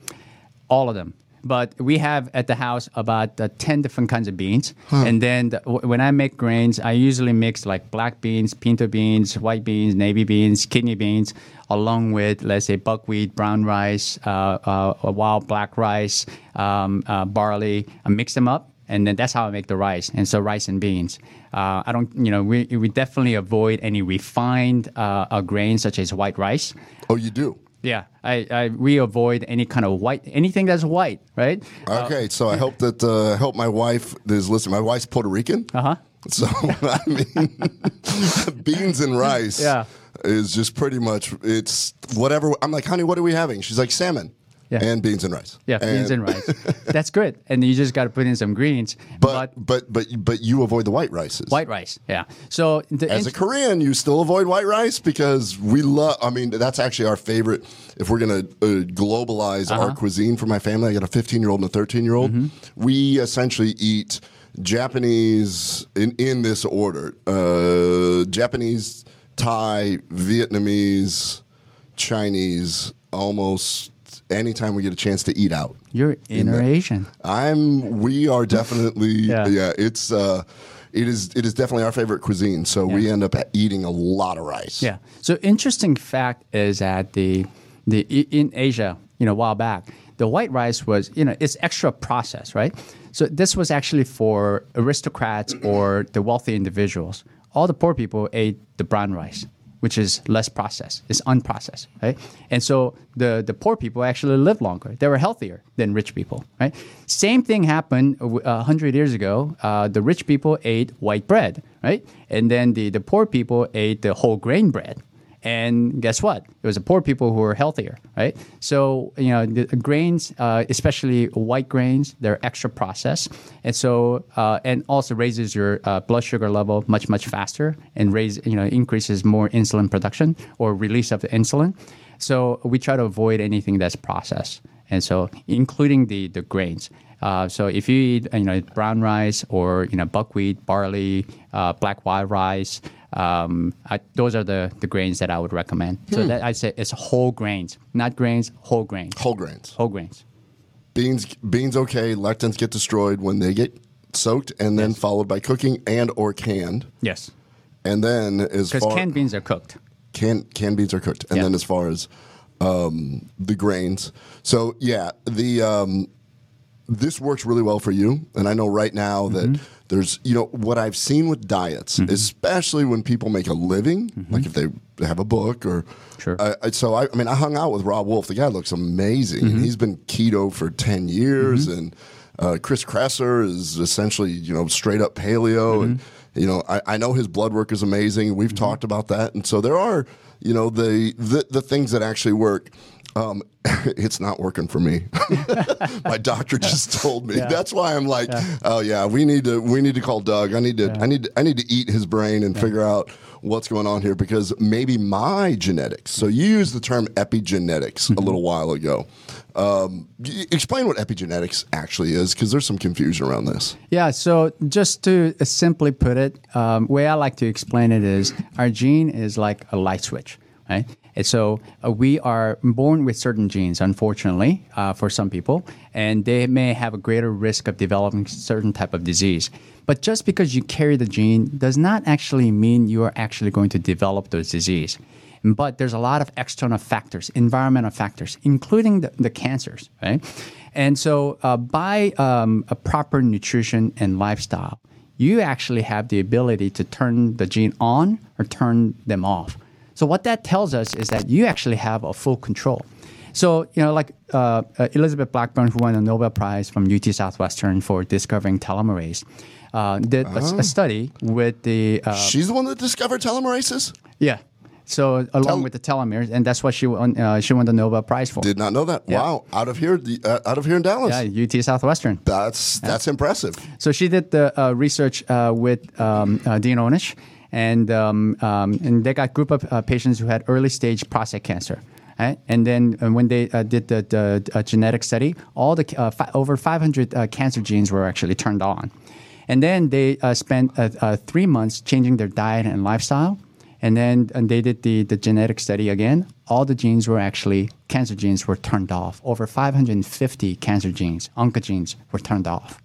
All of them. But we have at the house about uh, 10 different kinds of beans. And then the, w- when I make grains, I usually mix like black beans, pinto beans, white beans, navy beans, kidney beans, along with, let's say, buckwheat, brown rice, uh, uh, wild black rice, um, uh, barley. I mix them up. And then that's how I make the rice. And so rice and beans. Uh, I don't, you know, we, we definitely avoid any refined uh, uh, grains such as white rice. Oh, you do. Yeah, I, I we avoid any kind of white anything that's white, right? Okay, so I hope that uh, I hope my wife is listening. My wife's Puerto Rican. Uh huh. So (laughs) I mean, (laughs) beans and rice. Yeah. Is just pretty much it's whatever. I'm like, honey, what are we having? She's like, salmon. Yeah. And beans and rice. Yeah, beans and rice. (laughs) That's good, and you just got to put in some greens. But but but but you avoid the white rices. white rice, yeah. So As a Korean, you still avoid white rice because we love. I mean, that's actually our favorite. If we're gonna uh, globalize Uh-huh. our cuisine for my family, I got a 15 year old and a 13 year old. Mm-hmm. We essentially eat Japanese in in this order: uh, Japanese, Thai, Vietnamese, Chinese. Almost anytime we get a chance to eat out. you're inner Asian. I'm. We are definitely. (laughs) Yeah. yeah. It's. Uh, it is. It is definitely our favorite cuisine. So we end up eating a lot of rice. Yeah. So interesting fact is that the the in Asia, you know, a while back, the white rice was, you know, it's extra processed, right? So this was actually for aristocrats or the wealthy individuals. All the poor people ate the brown rice, which is less processed. It's unprocessed, right? And so the the poor people actually lived longer. They were healthier than rich people, right? Same thing happened a hundred years ago. Uh, the rich people ate white bread, right? And then the the poor people ate the whole grain bread. And guess what? It was the poor people who were healthier, right? So you know, the grains, uh, especially white grains, they're extra processed, and so uh, and also raises your uh, blood sugar level much much faster, and raise you know increases more insulin production or release of the insulin. So we try to avoid anything that's processed, and so including the the grains. Uh, so if you eat you know brown rice or you know buckwheat, barley, uh, black white rice, um, I, those are the, the grains that I would recommend. So that I say it's whole grains, not grains, whole grains, Whole grains. whole grains. Beans. Beans. Okay. Lectins get destroyed when they get soaked and then followed by cooking and or canned. Yes, And then as far because canned beans are cooked. can canned beans are cooked, and Yeah. then as far as um, the grains, so yeah, the um, this works really well for you, and I know right now that Mm-hmm. there's you know what I've seen with diets, especially when people make a living, like if they have a book or. Mm-hmm. Sure. I- I- so I, I mean, I hung out with Robb Wolf. The guy looks amazing, Mm-hmm. and he's been keto for ten years, and uh, Chris Kresser is essentially you know straight up paleo, and Mm-hmm. you know I, I know his blood work is amazing. We've talked about that, and so there are you know the the, the things that actually work. Um, (laughs) it's not working for me. (laughs) My doctor just (laughs) told me. Yeah. That's why I'm like, oh yeah, we need to we need to call Doug. I need to I need to, I need to eat his brain and figure out what's going on here because maybe my genetics. So you used the term epigenetics a little while ago. Um, explain what epigenetics actually is because there's some confusion around this. Yeah, so just to simply put it, um, way I like to explain it is our gene is like a light switch, right? And so uh, we are born with certain genes, unfortunately, uh, for some people, and they may have a greater risk of developing certain type of disease. But just because you carry the gene does not actually mean you are actually going to develop those disease. But there's a lot of external factors, environmental factors, including the, the cancers, right? And so uh, by um, a proper nutrition and lifestyle, you actually have the ability to turn the gene on or turn them off. So what that tells us is that you actually have a full control. So you know, like uh, uh, Elizabeth Blackburn, who won a Nobel Prize from UT Southwestern for discovering telomerase, uh, did a, a study with the uh, She's the one that discovered telomerases. yeah. So along Tel- with the telomeres, and that's what she won. Uh, she won the Nobel Prize for. Did not know that. Wow, out of here, the, uh, out of here in Dallas. yeah, UT Southwestern. That's that's impressive. So she did the uh, research uh, with um, uh, Dean Ornish, and um, um, and they got a group of uh, patients who had early stage prostate cancer. Right? And then uh, when they uh, did the, the uh, genetic study, all the uh, fi- over 500 uh, cancer genes were actually turned on. And then they uh, spent uh, uh, three months changing their diet and lifestyle. And then and they did the, the genetic study again. All the genes were actually, cancer genes were turned off. Over 550 cancer genes, oncogenes, were turned off.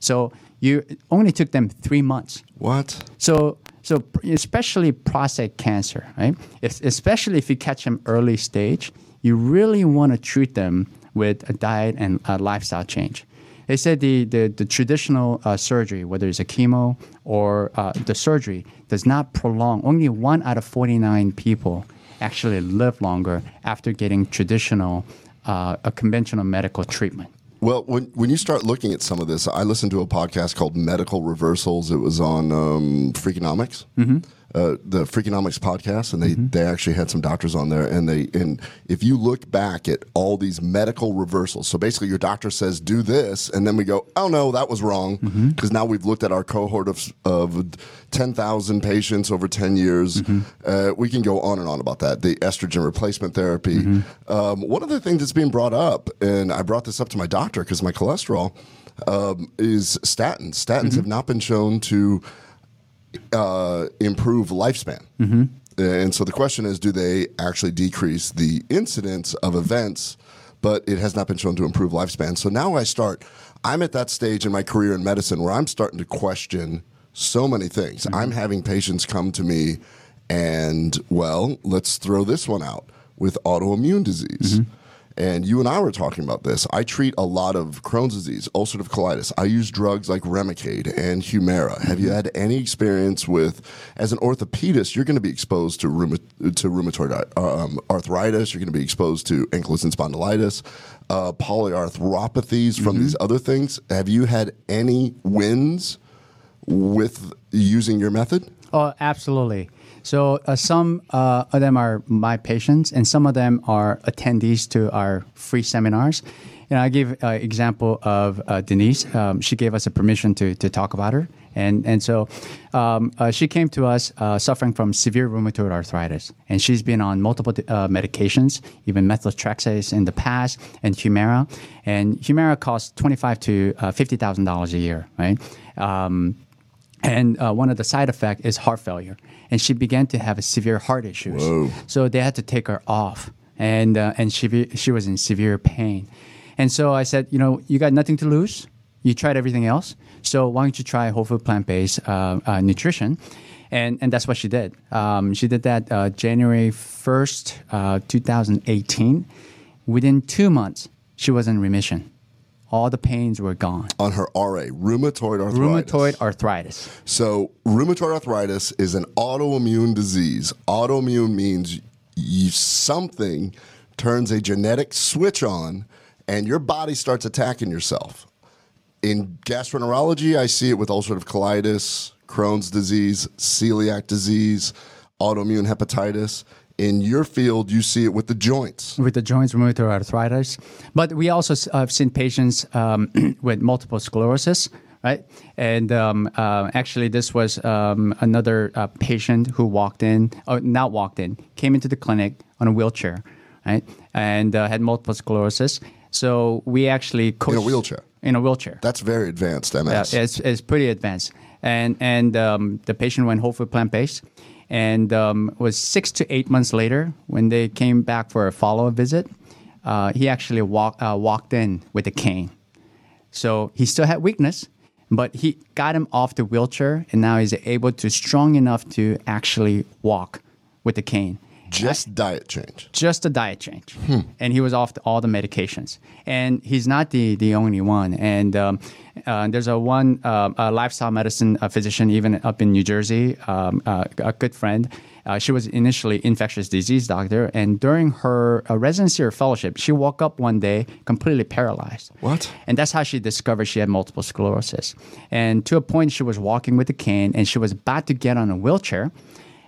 So you only took them three months. What? So, so especially prostate cancer, right? Especially if you catch them early stage, you really want to treat them with a diet and a lifestyle change. They said the, the, the traditional uh, surgery, whether it's a chemo or uh, the surgery, does not prolong. Only one out of 49 people actually live longer after getting traditional, uh, a conventional medical treatment. Well, when when you start looking at some of this, I listened to a podcast called Medical Reversals. It was on um, Freakonomics, uh, the Freakonomics podcast, and they, they actually had some doctors on there. And they and if you look back at all these medical reversals, so basically your doctor says do this, and then we go, oh no, that was wrong, because now we've looked at our cohort of of ten thousand patients over ten years. Uh, we can go on and on about that. The estrogen replacement therapy. Um, one of the things that's being brought up, and I brought this up to my doctor because my cholesterol um, is statins. Statins have not been shown to uh, improve lifespan. Mm-hmm. And so the question is do they actually decrease the incidence of events, but it has not been shown to improve lifespan? So now I start, I'm at that stage in my career in medicine where I'm starting to question so many things. Mm-hmm. I'm having patients come to me and, well, let's throw this one out with autoimmune disease. Mm-hmm. And you and I were talking about this. I treat a lot of Crohn's disease, ulcerative colitis. I use drugs like Remicade and Humira. Have you had any experience with, as an orthopedist, you're going to be exposed to, rheuma, to rheumatoid um, arthritis, you're going to be exposed to ankylosing spondylitis, uh, polyarthropathies from these other things. Have you had any wins with using your method? Oh, absolutely. So uh, some uh, of them are my patients, and some of them are attendees to our free seminars. And I give uh, example of uh, Denise. Um, she gave us a permission to, to talk about her, and and so um, uh, she came to us uh, suffering from severe rheumatoid arthritis, and she's been on multiple medications, even methotrexate in the past, and Humira. And Humira costs twenty five to uh, fifty thousand dollars a year, right? Um, and uh, one of the side effects is heart failure and she began to have severe heart issues. Whoa. so they had to take her off and uh, and she she was in severe pain. And so i said you know you got nothing to lose. You tried everything else. So why don't you try whole food plant-based uh, uh, nutrition? And and that's what she did. Um, she did that uh, january 1st uh, 2018 within two months she was in remission all the pains were gone On her RA, rheumatoid arthritis. rheumatoid arthritis So, rheumatoid arthritis is an autoimmune disease. Autoimmune means you, something turns a genetic switch on and your body starts attacking yourself. In gastroenterology, I see it with ulcerative colitis, Crohn's disease, celiac disease, autoimmune hepatitis. In your field, you see it with the joints. with the joints rheumatoid arthritis. But we also have seen patients um, (clears throat) with multiple sclerosis, right? And um, uh, actually, this was um, another uh, patient who walked in, or not walked in, came into the clinic on a wheelchair, right? And uh, had multiple sclerosis. So we actually coached, In a wheelchair? In a wheelchair. That's very advanced MS. Yeah, it's, it's pretty advanced. And and um, the patient went whole food plant based, and um, was six to eight months later when they came back for a follow up visit. Uh, he actually walk, uh, walked in with a cane. So he still had weakness, but he got him off the wheelchair, and now he's able to strong enough to actually walk with the cane Just diet change. just a diet change, and he was off the, all the medications. And he's not the the only one. And um, uh, there's a one uh, a lifestyle medicine uh physician even up in New Jersey, um, uh, a good friend. Uh, she was initially infectious disease doctor, and during her uh, residency or fellowship, she woke up one day completely paralyzed. What? And that's how she discovered she had multiple sclerosis. And to a point, she was walking with a cane, and she was about to get on a wheelchair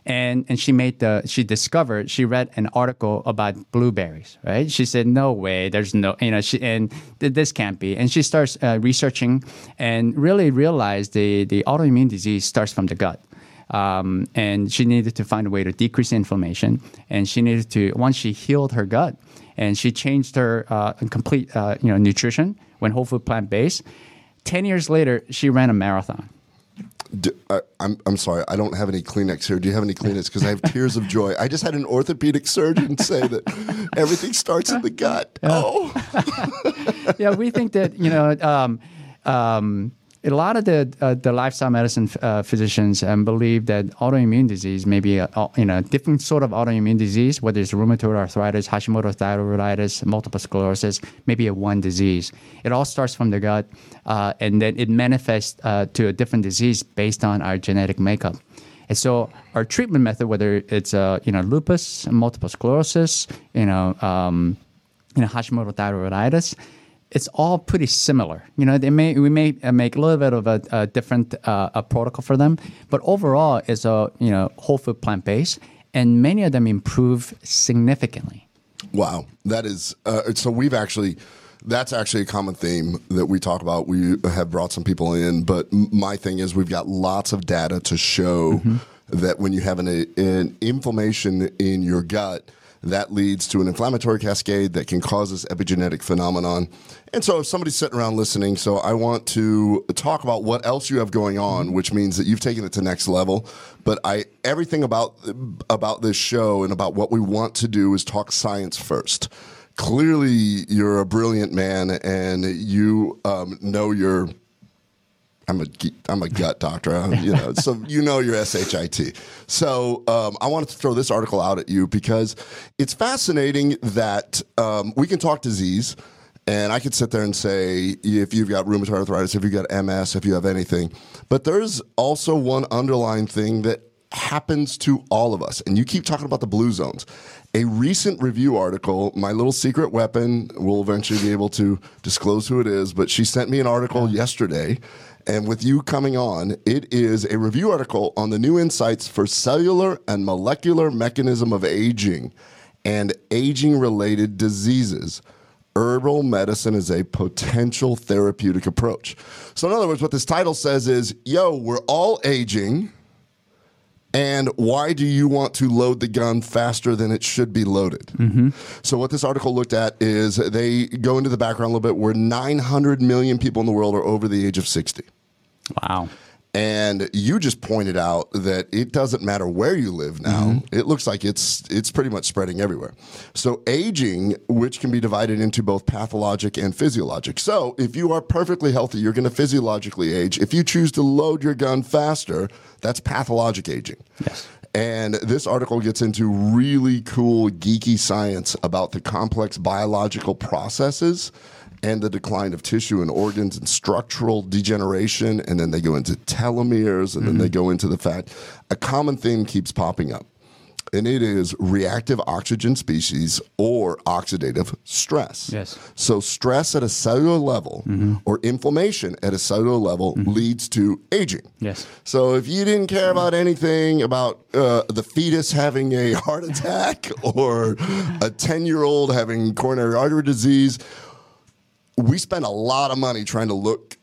and and she made the she discovered she read an article about blueberries right? She said no way there's no you know she and th- this can't be. And she starts uh, researching and really realized the the autoimmune disease starts from the gut. Um, and she needed to find a way to decrease inflammation. And she needed to once she healed her gut and she changed her uh, complete uh, you know nutrition went whole food plant based 10 years later she ran a marathon D- I, I'm I'm sorry, I don't have any Kleenex here. Do you have any Kleenex? Because I have (laughs) tears of joy. I just had an orthopedic surgeon say that everything starts in the gut. Oh, (laughs) yeah, we think that you know um, um, a lot of the uh, the lifestyle medicine uh, physicians um, believe that autoimmune disease may be a, you know different sort of autoimmune disease, whether it's rheumatoid arthritis, Hashimoto's thyroiditis, multiple sclerosis, maybe a one disease. It all starts from the gut, uh, and then it manifests uh, to a different disease based on our genetic makeup. And so our treatment method, whether it's uh, you know lupus, multiple sclerosis, you know um, you know Hashimoto thyroiditis, it's all pretty similar. You know, they may we may uh, make a little bit of a, a different uh, a protocol for them, but overall, it's a you know whole food plant based, and many of them improve significantly. wow, that is uh, so. We've actually. That's actually a common theme that we talk about. We have brought some people in, but my thing is we've got lots of data to show that when you have an, an inflammation in your gut, that leads to an inflammatory cascade that can cause this epigenetic phenomenon. And so, if somebody's sitting around listening, so I want to talk about what else you have going on, which means that you've taken it to next level. But I everything about about this show and about what we want to do is talk science first. Clearly, you're a brilliant man, and you um, know your I'm a I'm a gut doctor, you know. so you know your shit. So um, I wanted to throw this article out at you because it's fascinating that um, we can talk disease, and I could sit there and say if you've got rheumatoid arthritis, if you've got MS, if you have anything, but there's also one underlying thing that happens to all of us, and you keep talking about the blue zones. A recent review article, my little secret weapon, we'll eventually be able to disclose who it is, but she sent me an article yesterday and with you coming on, it is a review article on the new insights for cellular and molecular mechanism of aging and aging related diseases. Herbal medicine is a potential therapeutic approach. So, in other words, what this title says is yo, we're all aging. And why do you want to load the gun faster than it should be loaded? Mm-hmm. So, what this article looked at is they go into the background a little bit where 900 million people in the world are over the age of 60. Wow. And you just pointed out that it doesn't matter where you live now. Mm-hmm. It looks like it's it's pretty much spreading everywhere. So aging, which can be divided into both pathologic and physiologic. So if you are perfectly healthy, you're going to physiologically age. If you choose to load your gun faster, that's pathologic aging. Yes. And this article gets into really cool, geeky science about the complex biological processes and the decline of tissue and organs and structural degeneration. And then they go into telomeres and then they mm-hmm. go into the fact a common theme keeps popping up. And it is reactive oxygen species or oxidative stress. Yes. So, stress at a cellular level mm-hmm. or inflammation at a cellular level mm-hmm. leads to aging. Yes. So if you didn't care about anything about uh, the fetus having a (laughs) heart attack or a 10 year old having coronary artery disease, we spend a lot of money trying to look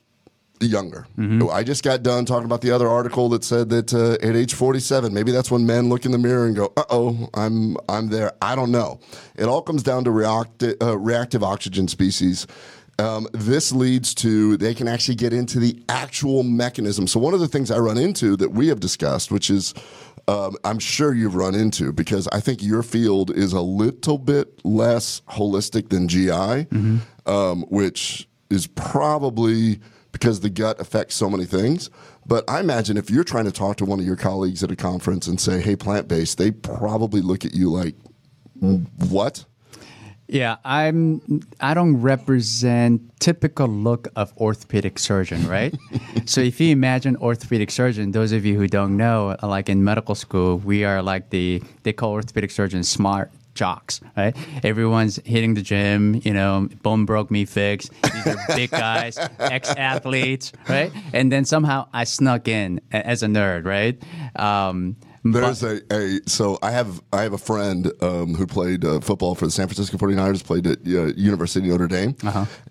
younger. I just got done talking about the other article that said that uh, at age 47, maybe that's when men look in the mirror and go, "Uh oh, I'm I'm there." I don't know. It all comes down to reacti- uh, reactive oxygen species. Um, this leads to they can actually get into the actual mechanism. So one of the things I run into that we have discussed, which is um, I'm sure you've run into because I think your field is a little bit less holistic than GI, um, which is probably because the gut affects so many things. But I imagine if you're trying to talk to one of your colleagues at a conference and say, "Hey, plant based," they probably look at you like, "What?" Yeah, I'm. I don't represent typical look of orthopedic surgeon, right? (laughs) so if you imagine orthopedic surgeon, those of you who don't know, like in medical school, we are like the they call orthopedic surgeons smart jocks, right? Everyone's hitting the gym, you know, bone broke me fix. These are big (laughs) guys, ex athletes, right? And then somehow I snuck in as a nerd, right? Um, There's a, a so I have I have a friend um, who played uh, football for the San Francisco 49ers, played at uh, University of Notre Dame,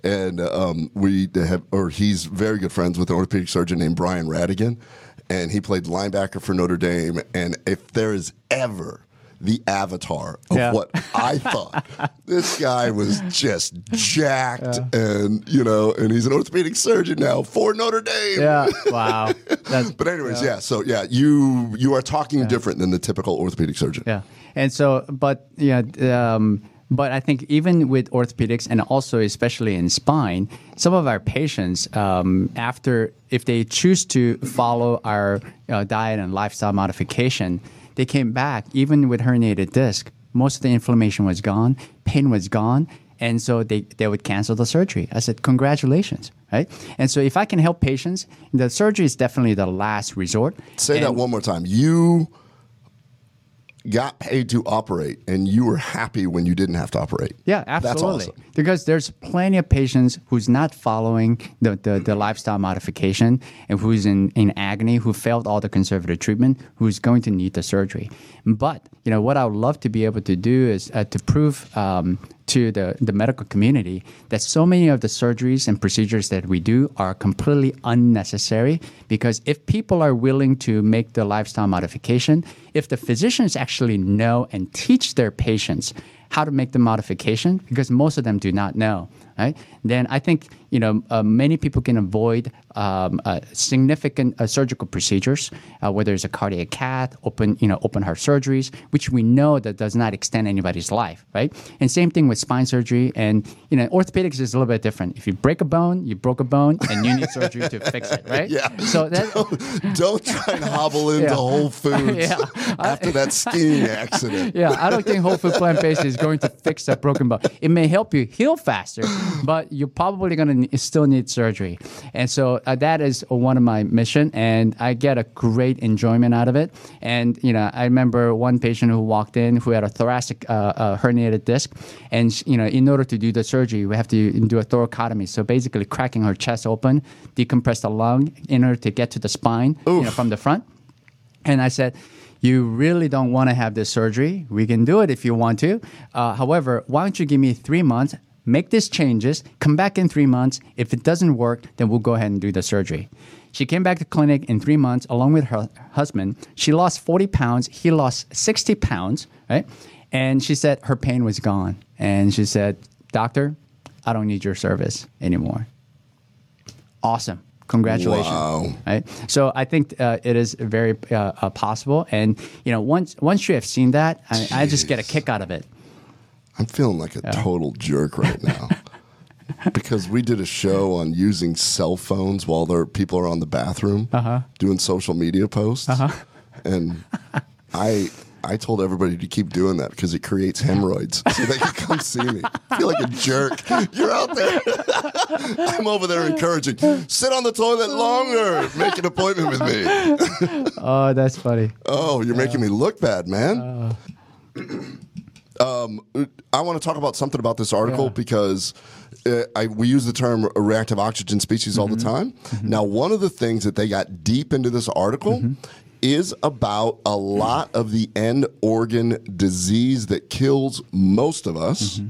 and um, we have or he's very good friends with an orthopedic surgeon named Brian Radigan, and he played linebacker for Notre Dame. And if there is ever the avatar of Yeah. what I (laughs) thought. this guy was just jacked, and you know, and he's an orthopedic surgeon now for Notre Dame. yeah, (laughs) wow. but anyways, yeah. So yeah, you you are talking different than the typical orthopedic surgeon. Yeah, and so, but yeah, um, but I think even with orthopedics and also especially in spine, some of our patients, um, after if they choose to follow our uh, diet and lifestyle modification, they came back even with herniated disc. Most of the inflammation was gone, pain was gone, and so they, they would cancel the surgery. I said, congratulations, right? And so if I can help patients, the surgery is definitely the last resort. Say And- that one more time. You got paid to operate, and you were happy when you didn't have to operate. Yeah, That's absolutely. awesome. Because there's plenty of patients who's not following the, the, the lifestyle modification and who's in, in agony, who failed all the conservative treatment, who's going to need the surgery. But you know what I would love to be able to do is uh, to prove um, to the, the medical community that so many of the surgeries and procedures that we do are completely unnecessary because if people are willing to make the lifestyle modification, if the physicians actually know and teach their patients how to make the modification, because most of them do not know, right? Then I think you know uh, many people can avoid um, uh, significant uh, surgical procedures, uh, whether it's a cardiac cath, open you know open heart surgeries, which we know that does not extend anybody's life, right? And same thing with spine surgery, and you know orthopedics is a little bit different. If you break a bone, you broke a bone, and you need surgery to fix it, right? (laughs) Yeah. So that Don't try and hobble (laughs) into Yeah. Whole Foods (laughs) Yeah. after that skiing accident. yeah, I don't think whole food plant based is going to fix that broken bone. It may help you heal faster, but you're probably going to still need surgery. And so uh, that is one of my mission, and I get a great enjoyment out of it. And you know, I remember one patient who walked in who had a thoracic uh, uh, herniated disc, and you know, in order to do the surgery, we have to do a thoracotomy. So basically, cracking her chest open, decompress the lung in order to get to the spine, you know, from the front. And I said, You really don't want to have this surgery. We can do it if you want to. Uh, however, why don't you give me three months, make these changes, come back in three months. If it doesn't work, then we'll go ahead and do the surgery. She came back to clinic in three months along with her husband. She lost 40 pounds. He lost 60 pounds, right? And she said her pain was gone. And she said, Doctor, I don't need your service anymore awesome congratulations Wow. right so i think uh, it is very uh, uh, possible and you know once once you have seen that I, I just get a kick out of it I'm feeling like a total jerk right now. (laughs) because we did a show on using cell phones while there people are on the bathroom Uh-huh. doing social media posts. And I I told everybody to keep doing that because it creates hemorrhoids so they can come see me. I feel like a jerk. You're out there. (laughs) I'm over there encouraging. Sit on the toilet longer. Make an appointment with me. (laughs) oh that's funny Oh, you're making me look bad, man. Um, I want to talk about something about this article Yeah. because uh, I, we use the term reactive oxygen species all the mm-hmm. time. Mm-hmm. Now, one of the things that they got deep into this article mm-hmm. is about a lot of the end organ disease that kills most of us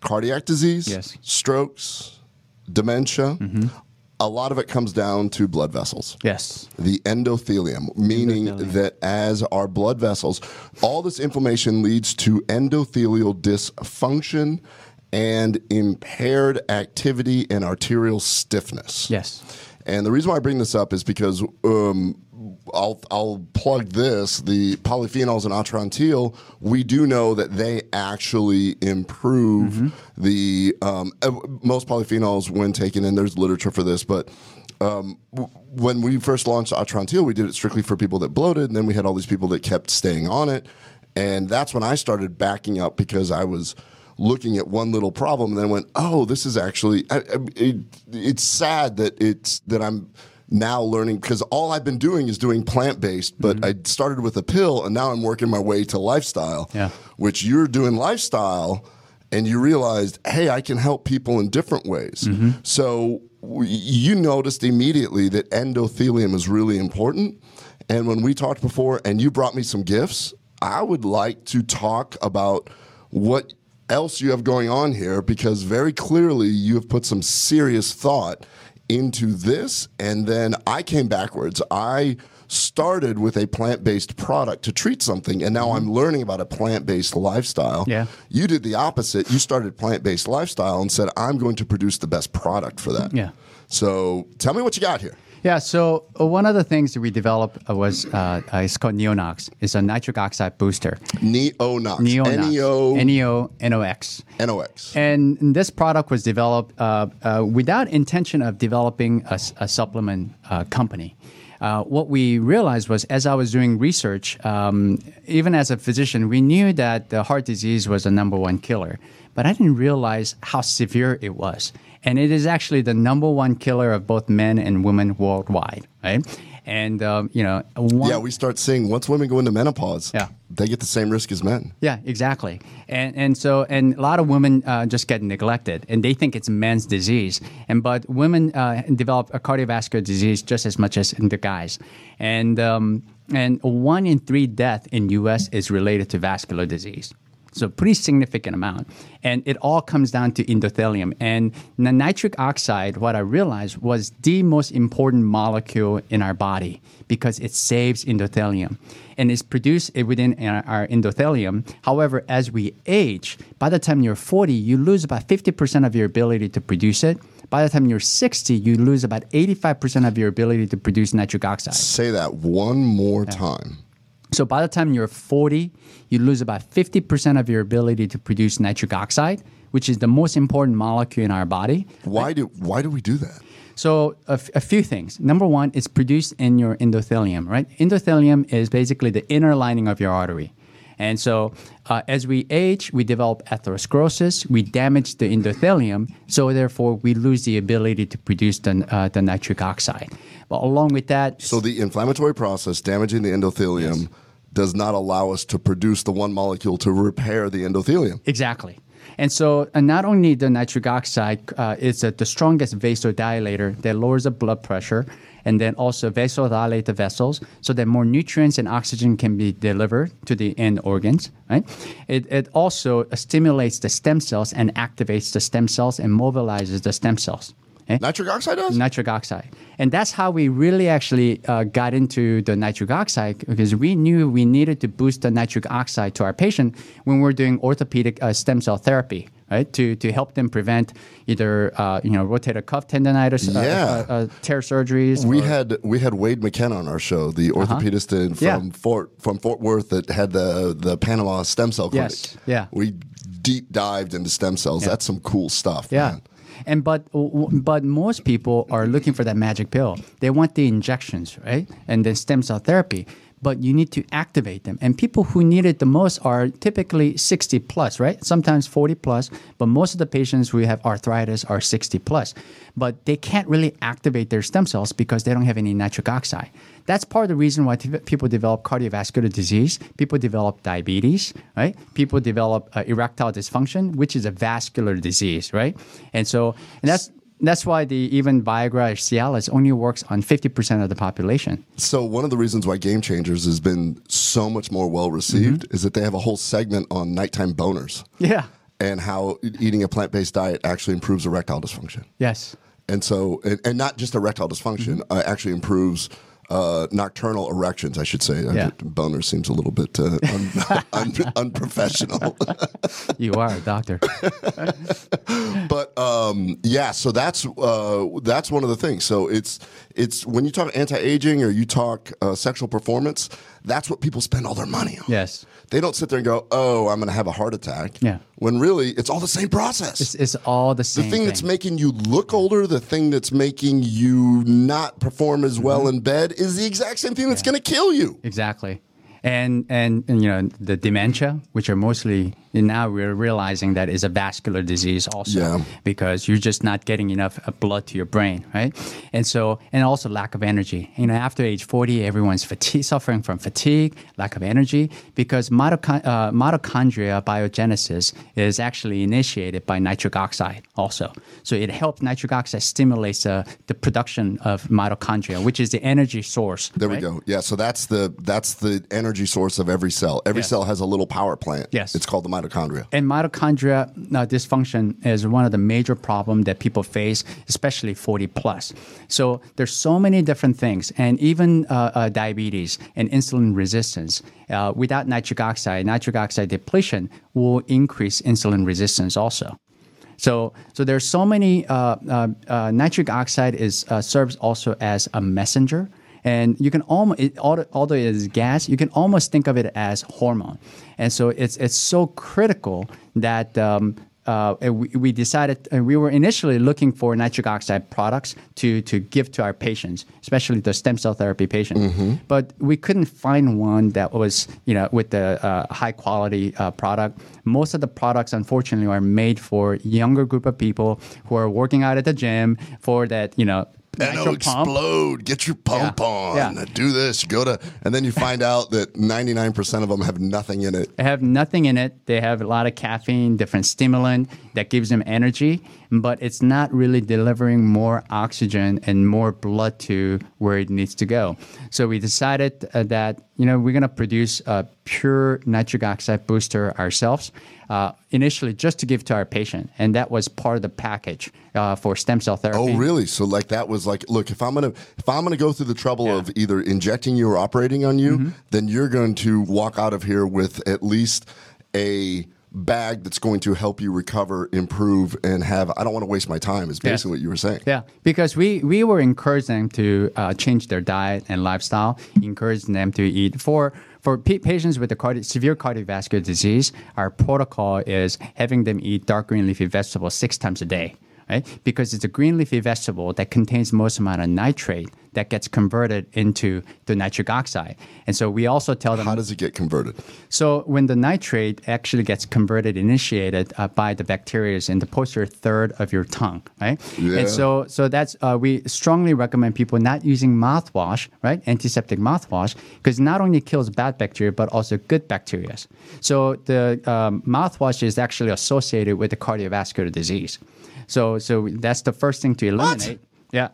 cardiac disease, Yes. strokes, dementia. A lot of it comes down to blood vessels yes the endothelium, meaning Endothelium. that as our blood vessels, all this inflammation leads to endothelial dysfunction and impaired activity and arterial stiffness. yes And the reason why I bring this up is because um, I'll, I'll plug this the polyphenols in Atrantil, we do know that they actually improve the um, most polyphenols when taken, and there's literature for this, but. Um, w- when we first launched Atrantil, we did it strictly for people that bloated, and then we had all these people that kept staying on it, and that's when I started backing up because I was looking at one little problem and then went, "Oh, this is actually." I, I, it, it's sad that it's that I'm now learning because all I've been doing is doing plant based, but mm-hmm. I started with a pill and now I'm working my way to lifestyle. Yeah. Which you're doing lifestyle, and you realized, hey, I can help people in different ways. Mm-hmm. So w- you noticed immediately that endothelium is really important. And when we talked before, and you brought me some gifts, I would like to talk about what else you have going on here because very clearly you have put some serious thought into this. And then I came backwards. I started with a plant based product to treat something, and now mm-hmm. I'm learning about a plant based lifestyle. Yeah. You did the opposite. You started plant based lifestyle and said, I'm going to produce the best product for that. Yeah. So tell me what you got here. Yeah. So uh, one of the things that we developed uh, was uh, it's called Neonox. It's a nitric oxide booster. Neonox. Neonox. N-E-O- N-E-O-N-O-X. N-O-X. And this product was developed uh, uh, without intention of developing a supplement uh, company. Uh, what we realized was, as I was doing research, um, even as a physician, we knew that the heart disease was the number one killer, but I didn't realize how severe it was. And it is actually the number one killer of both men and women worldwide, right? And um, you know, one, Yeah, we start seeing once women go into menopause, Yeah. they get the same risk as men. Yeah, exactly. And and so and a lot of women uh, just get neglected, and they think it's men's disease. And but women uh, develop a cardiovascular disease just as much as the guys. And um, and one in three death in U.S. is related to vascular disease. So pretty significant amount, and it all comes down to endothelium. And the nitric oxide, what I realized was the most important molecule in our body because it saves endothelium, and it's produced eh, within our our endothelium. However, as we age, by the time you're 40, you lose about 50% of your ability to produce it. By the time you're 60, you lose about 85% of your ability to produce nitric oxide. Say that one more time. So by the time you're 40, you lose about 50% of your ability to produce nitric oxide, which is the most important molecule in our body. Why do why do we do that? So a, f- a few things. Number one, it's produced in your endothelium, right? Endothelium is basically the inner lining of your artery. And so uh, as we age, we develop atherosclerosis, we damage the endothelium, so therefore we lose the ability to produce the, uh, the nitric oxide. But along with that, So the inflammatory process damaging the endothelium does not allow us to produce the one molecule to repair the endothelium. Exactly. And so, and not only the nitric oxide uh, is uh, the strongest vasodilator that lowers the blood pressure, and then also vasodilate the vessels so that more nutrients and oxygen can be delivered to the end organs. Right. It, it also stimulates the stem cells and activates the stem cells and mobilizes the stem cells. Okay? Nitric oxide does? nitric oxide. And that's how we really actually uh, got into the nitric oxide because we knew we needed to boost the nitric oxide to our patient when we're doing orthopedic uh, stem cell therapy, right? To, to help them prevent either uh, you know rotator cuff tendonitis, uh, Yeah. uh, uh, tear surgeries. we or- had we had Wade McKenna on our show, the orthopedist in, from Uh-huh. Yeah. Fort from Fort Worth that had the the Panama stem cell clinic. Yes, yeah. We deep dived into stem cells. That's some cool stuff. Yeah. man. And but but most people are looking for that magic pill. They want the injections, right? And then stem cell therapy. But you need to activate them. And people who need it the most are typically 60 plus, right? Sometimes 40 plus. But most of the patients who have arthritis are 60 plus. But they can't really activate their stem cells because they don't have any nitric oxide. That's part of the reason why t- people develop cardiovascular disease. People develop diabetes, right? People develop uh, erectile dysfunction, which is a vascular disease, right? And so, and that's that's why the even Viagra or Cialis only works on 50% of the population. So one of the reasons why Game Changers has been so much more well received Mm-hmm. is that they have a whole segment on nighttime boners Yeah. and how eating a plant based diet actually improves erectile dysfunction. Yes. And so, and, and not just erectile dysfunction, Mm-hmm. uh, actually improves uh, nocturnal erections, I should say. Yeah. Boner seems a little bit uh, un, (laughs) un, unprofessional. (laughs) You are a doctor. but um, yeah, so that's uh, that's one of the things. So it's it's when you talk anti aging or you talk uh, sexual performance, that's what people spend all their money on. yes. They don't sit there and go, "Oh, I'm going to have a heart attack." Yeah. When really, it's all the same process. It's, it's all the same. the same thing, that's making you look older, the thing that's making you not perform as well Mm-hmm. in bed, is the exact same thing that's going to kill you. Exactly. And, and and you know the dementia, which are mostly and now we're realizing that is a vascular disease also Yeah. because you're just not getting enough uh, blood to your brain, right? And so and also lack of energy. You know, after age 40, everyone's fatigue, suffering from fatigue, lack of energy because uh, mitochondria biogenesis is actually initiated by nitric oxide also. So it helps nitric oxide stimulates uh, the production of mitochondria, which is the energy source. There right? we go. Yeah, so that's the that's the energy source of every cell. Every Yeah. cell has a little power plant. Yes. it's called the mitochondria. And mitochondria uh, dysfunction is one of the major problems that people face, especially 40 plus. So there's so many different things, and even uh, uh, diabetes and insulin resistance. Uh, without nitric oxide, nitric oxide depletion will increase insulin resistance also. So, so there's so many. Uh, uh, nitric oxide is serves also as a messenger, and you can almost, it, although it is gas, you can almost think of it as hormone, and so it's it's so critical that um, uh, we, we, decided uh, we were initially looking for nitric oxide products to, to give to our patients, especially the stem cell therapy patients. Mm-hmm. But we couldn't find one that was you know with the uh, high quality uh, product. Most of the products, unfortunately, are made for younger group of people who are working out at the gym for that you know NO explode. Get your pump yeah. on. Yeah. Do this. Go to, and then you find out that 99% of them have nothing in it. They have nothing in it. They have a lot of caffeine, different stimulant that gives them energy, but it's not really delivering more oxygen and more blood to where it needs to go. So we decided uh, that, you know, we're going to produce a pure nitric oxide booster ourselves uh, initially just to give to our patient, and that was part of the package uh, for stem cell therapy. Oh, really? So like that was like, look, if I'm gonna if I'm gonna go through the trouble yeah. of either injecting you or operating on you, mm-hmm. then you're going to walk out of here with at least a bag that's going to help you recover, improve, and have. I don't want to waste my time. Is basically yeah. what you were saying. Yeah, because we we were encouraging them to uh, change their diet and lifestyle, encouraging them to eat for for p- patients with the cardi- severe cardiovascular disease, our protocol is having them eat dark green leafy vegetables six times a day right? Because it's a green leafy vegetable that contains most amount of nitrate that gets converted into the nitric oxide. And so we also tell them how does it get converted? So when the nitrate actually gets converted, initiated uh, by the bacteria in the posterior third of your tongue, right? Yeah. And so so that's uh, we strongly recommend people not using mouthwash, right? Antiseptic mouthwash, because not only kills bad bacteria but also good bacteria. So the um, mouthwash is actually associated with the cardiovascular disease. So so that's the first thing to eliminate. What? Yeah.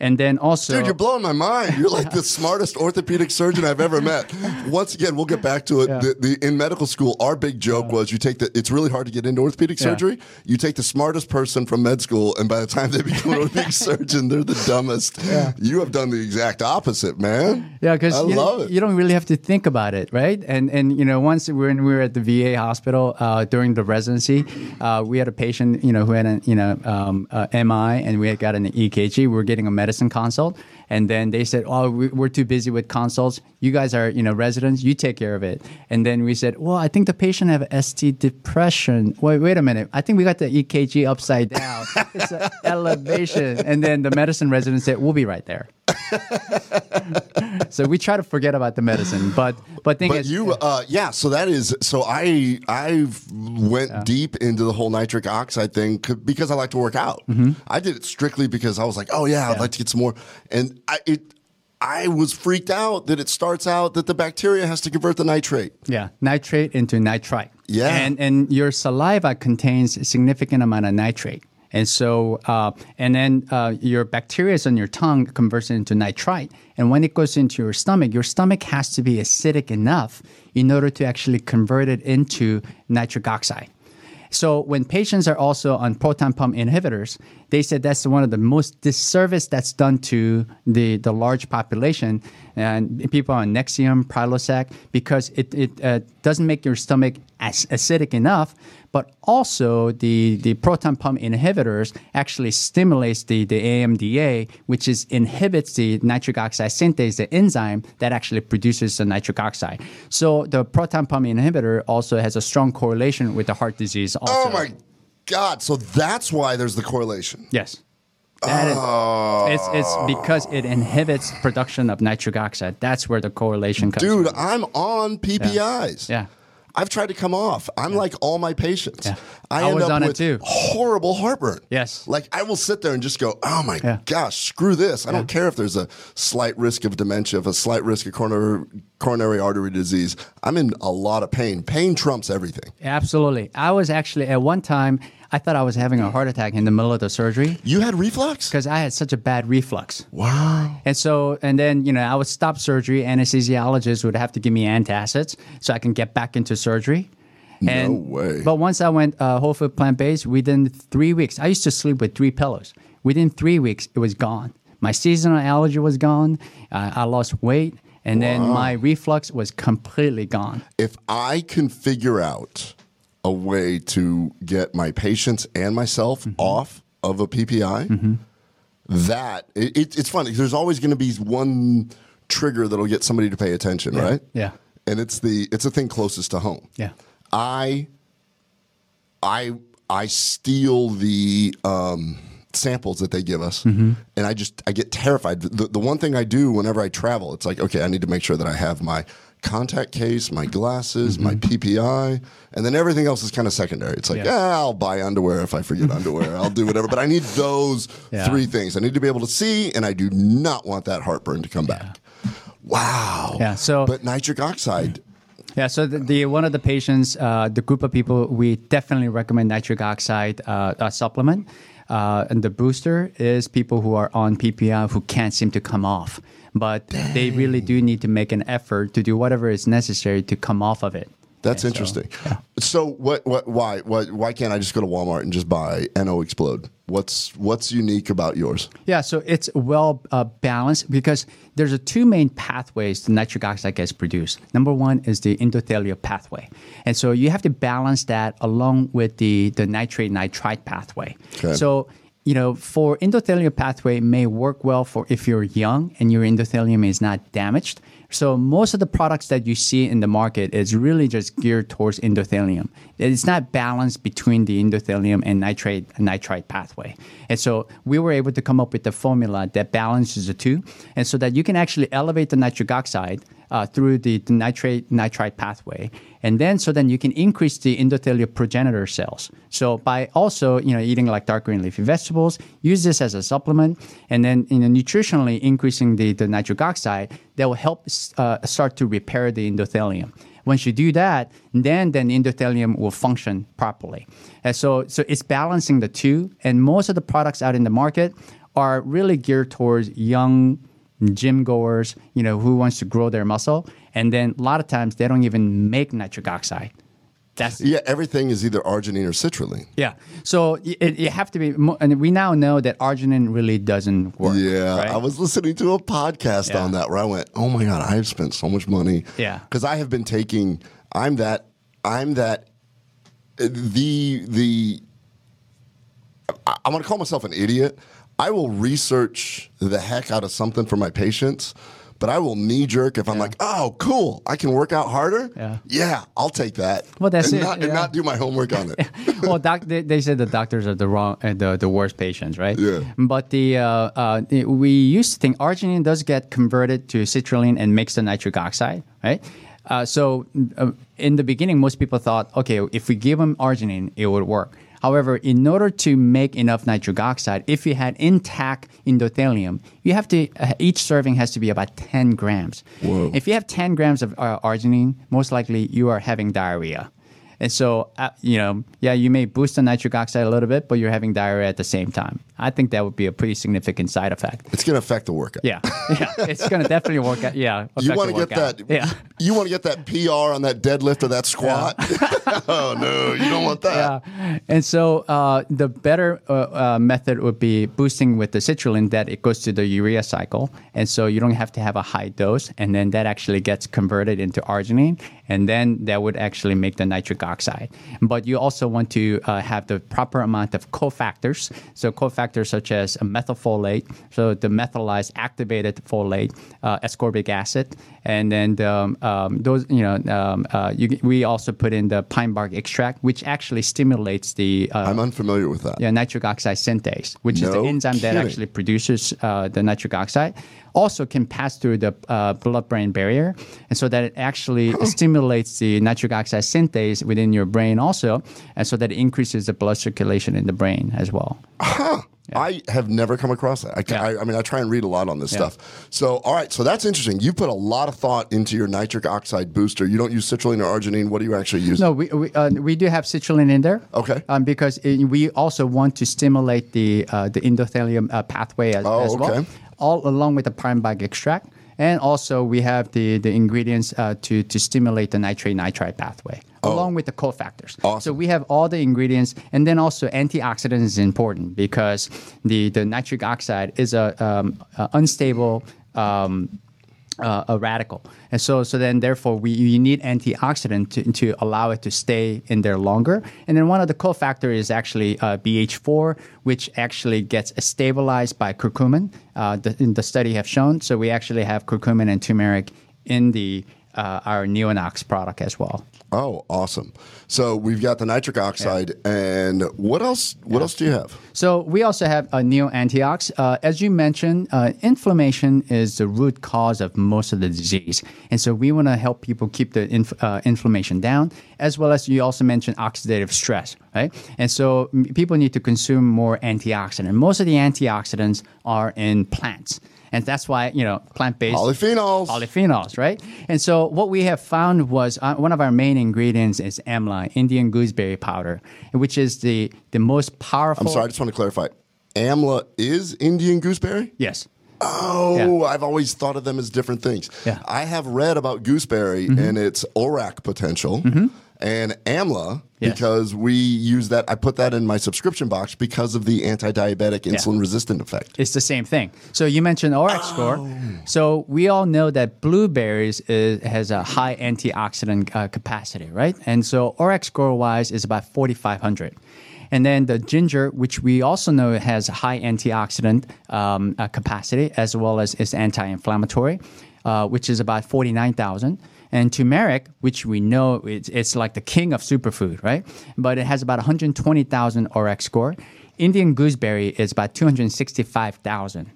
And then also, dude, you're blowing my mind. You're like the smartest orthopedic surgeon I've ever met. Once again, we'll get back to it. Yeah. The, the, in medical school, our big joke was you take the. It's really hard to get into orthopedic surgery. Yeah. You take the smartest person from med school, and by the time they become an orthopedic (laughs) surgeon, they're the dumbest. Yeah. You have done the exact opposite, man. Yeah, because you, love it. you don't really have to think about it, right? And and you know, once when we were at the VA hospital uh, during the residency, uh, we had a patient, you know, who had a you know um, MI, and we had got an EKG. We were getting a medicine consult. And then they said, "Oh, we're too busy with consults. You guys are, you know, residents. You take care of it." And then we said, "Well, I think the patient have ST depression. Wait, wait a minute. I think we got the EKG upside down. it's an (laughs) elevation." And then the medicine resident said, "We'll be right there." (laughs) so we try to forget about the medicine, but but thing but is, you uh, yeah. So that is so I I went yeah. deep into the whole nitric oxide thing because I like to work out. Mm-hmm. I did it strictly because I was like, oh yeah, I'd yeah. like to get some more, and I, it I was freaked out that it starts out that the bacteria has to convert the nitrate. Yeah, nitrate into nitrite. Yeah, and and your saliva contains a significant amount of nitrate. And so, uh, and then uh, your bacteria is on your tongue converts it into nitrite. And when it goes into your stomach, your stomach has to be acidic enough in order to actually convert it into nitric oxide. So when patients are also on proton pump inhibitors, they said that's one of the most disservice that's done to the, the large population and people on Nexium, Prilosec, because it, it uh, doesn't make your stomach as acidic enough, but also the, the proton pump inhibitors actually stimulates the, the ADMA, which is inhibits the nitric oxide synthase, the enzyme that actually produces the nitric oxide. So the proton pump inhibitor also has a strong correlation with the heart disease. Also. Oh my God! So that's why there's the correlation. Yes. That oh. it's, it's because it inhibits production of nitric oxide. That's where the correlation comes Dude, from. I'm on PPIs. Yeah. yeah. I've tried to come off. I'm yeah. like all my patients. Yeah. I, I end up with horrible heartburn. Yes. Like I will sit there and just go, oh my yeah. gosh, screw this. I don't care if there's a slight risk of dementia, if a slight risk of coronary, coronary artery disease. I'm in a lot of pain. Pain trumps everything. Absolutely. I was actually at one time I thought I was having a heart attack in the middle of the surgery. You had reflux? Because I had such a bad reflux. Wow. And so, and then, you know, I would stop surgery. Anesthesiologists would have to give me antacids so I can get back into surgery. And, no way. But once I went uh, whole food plant based, within three weeks, I used to sleep with three pillows. Within three weeks, it was gone. My seasonal allergy was gone. Uh, I lost weight. And wow. then my reflux was completely gone. If I can figure out a way to get my patients and myself Mm-hmm. off of a PPI, that it, it, it's funny. There's always going to be one trigger that'll get somebody to pay attention, right? Yeah. And it's the it's the thing closest to home. Yeah. I I I steal the um, samples that they give us, Mm-hmm. and I just I get terrified. The, the one thing I do whenever I travel, it's like okay, I need to make sure that I have my contact case, my glasses, my PPI, and then everything else is kind of secondary. It's like Mm-hmm. Yeah. ah, I'll buy underwear if I forget underwear. I'll do whatever, but I need those (laughs) Yeah. three things. I need to be able to see, and I do not want that heartburn to come back. Wow. Yeah, so- but nitric oxide. Yeah, so the, the one of the patients, uh, the group of people, we definitely recommend nitric oxide uh, uh, supplement. Uh, and the booster is people who are on PPI who can't seem to come off, but they really do need to make an effort to do whatever is necessary to come off of it. That's And so- interesting. So, what, what, why, why, why can't I just go to Walmart and just buy NO Explode? What's, what's unique about yours? Yeah, so it's well uh, balanced because there's a two main pathways the nitric oxide gets produced. Number one is the endothelial pathway, and so you have to balance that along with the the nitrate nitrite pathway. Okay. So you know, for endothelial pathway may work well for if you're young and your endothelium is not damaged. So most of the products that you see in the market is really just geared towards endothelium. It's not balanced between the endothelium and nitrate nitrite pathway. And so we were able to come up with the formula that balances the two, and so that you can actually elevate the nitric oxide uh, through the, the nitrate nitrite pathway, and then so then you can increase the endothelial progenitor cells. So by also you know eating like dark green leafy vegetables, use this as a supplement, and then you know nutritionally increasing the, the nitric oxide that will help uh, start to repair the endothelium. Once you do that, then then the endothelium will function properly. And so so it's balancing the two, and most of the products out in the market are really geared towards young gym goers, you know, who wants to grow their muscle. And then a lot of times they don't even make nitric oxide. That's Yeah, everything is either arginine or citrulline. yeah. So it, you have to be, and we now know that arginine really doesn't work. Yeah, right? I was listening to a podcast Yeah. on that where I went, "Oh my god, I have spent so much money." Yeah. because I have been taking. I'm that. I'm that. The the. I, I'm going to call myself an idiot. I will research the heck out of something for my patients, but I will knee jerk if I'm like, "Oh, cool, I can work out harder." Yeah. yeah, I'll take that. Well, that's and it, Not, and not do my homework on it. (laughs) well, doc, they, they said the doctors are the wrong, uh, the, the worst patients, right? Yeah. But the, uh, uh, we used to think arginine does get converted to citrulline and makes the nitric oxide, right? Uh, so uh, in the beginning, most people thought, okay, if we give them arginine, it would work. However, in order to make enough nitric oxide, if you had intact endothelium, you have to uh, each serving has to be about 10 grams. Whoa. If you have 10 grams of uh, arginine, most likely you are having diarrhea. And so, uh, you know, yeah, you may boost the nitric oxide a little bit, but you're having diarrhea at the same time. I think that would be a pretty significant side effect. It's going to affect the workout. Yeah, (laughs) yeah, it's going to definitely work out. Yeah, You want to get workout. that? Yeah. You want to get that PR on that deadlift or that squat? (laughs) oh no, you don't want that. Yeah, and so uh, the better uh, uh, method would be boosting with the citrulline that it goes to the urea cycle, and so you don't have to have a high dose, and then that actually gets converted into arginine, and then that would actually make the nitric oxide. But you also want to uh, have the proper amount of cofactors. So cofactors such as methylfolate, so the methylized activated folate, uh, ascorbic acid, and then um, um, those you know um, uh, you, we also put in the pine bark extract, which actually stimulates the uh, I'm unfamiliar with that. yeah, nitric oxide synthase, which is the No enzyme that actually produces uh, the nitric oxide, also can pass through the uh, blood-brain barrier, and so that it actually stimulates the nitric oxide synthase within your brain also, and so that it increases the blood circulation in the brain as well. I have never come across that. I, Yeah. I, I mean, I try and read a lot on this Yeah. stuff. So, all right, so that's interesting. You put a lot of thought into your nitric oxide booster. You don't use citrulline or arginine. What do you actually use? No, we we, uh, we do have citrulline in there. Okay. Um, because it, we also want to stimulate the uh, the endothelium uh, pathway as, Oh, as well, okay. all along with the pine bark extract, and also we have the the ingredients uh, to to stimulate the nitrate nitrite pathway. Along with the cofactors. Oh. Awesome. So we have all the ingredients, and then also antioxidants is important because the, the nitric oxide is a, um, a unstable um, uh, a radical. And so, so then therefore, we you need antioxidant to, to allow it to stay in there longer. And then one of the cofactor is actually uh, BH4, which actually gets stabilized by curcumin. Uh, the, in the study have shown. So we actually have curcumin and turmeric in the uh, our Neonox product as well. Oh, awesome! So we've got the nitric oxide, yeah. and what else? What yeah. else do you have? So we also have a neo antiox. Uh, as you mentioned, uh, inflammation is the root cause of most of the disease, and so we want to help people keep the inf- uh, inflammation down, as well as you also mentioned oxidative stress, right? And so people need to consume more antioxidant. Most of the antioxidants are in plants. And that's why, you know, plant based polyphenols. Polyphenols, right? And so what we have found was uh, one of our main ingredients is amla, Indian gooseberry powder, which is the, the most powerful. I'm sorry, I just want to clarify. Amla is Indian gooseberry? Yes. Oh, yeah. I've always thought of them as different things. Yeah. I have read about gooseberry mm-hmm. and its ORAC potential. Mm-hmm and AMLA yes. because we use that. I put that in my subscription box because of the anti-diabetic insulin yeah. resistant effect. It's the same thing. So you mentioned ORAC oh. score. So we all know that blueberries is, has a high antioxidant uh, capacity, right? And so ORAC score wise is about 4,500. And then the ginger, which we also know has high antioxidant um, uh, capacity as well as is anti-inflammatory, uh, which is about 49,000. And turmeric, which we know it's, it's like the king of superfood, right? But it has about 120,000 ORAC score. Indian gooseberry is about 265,000.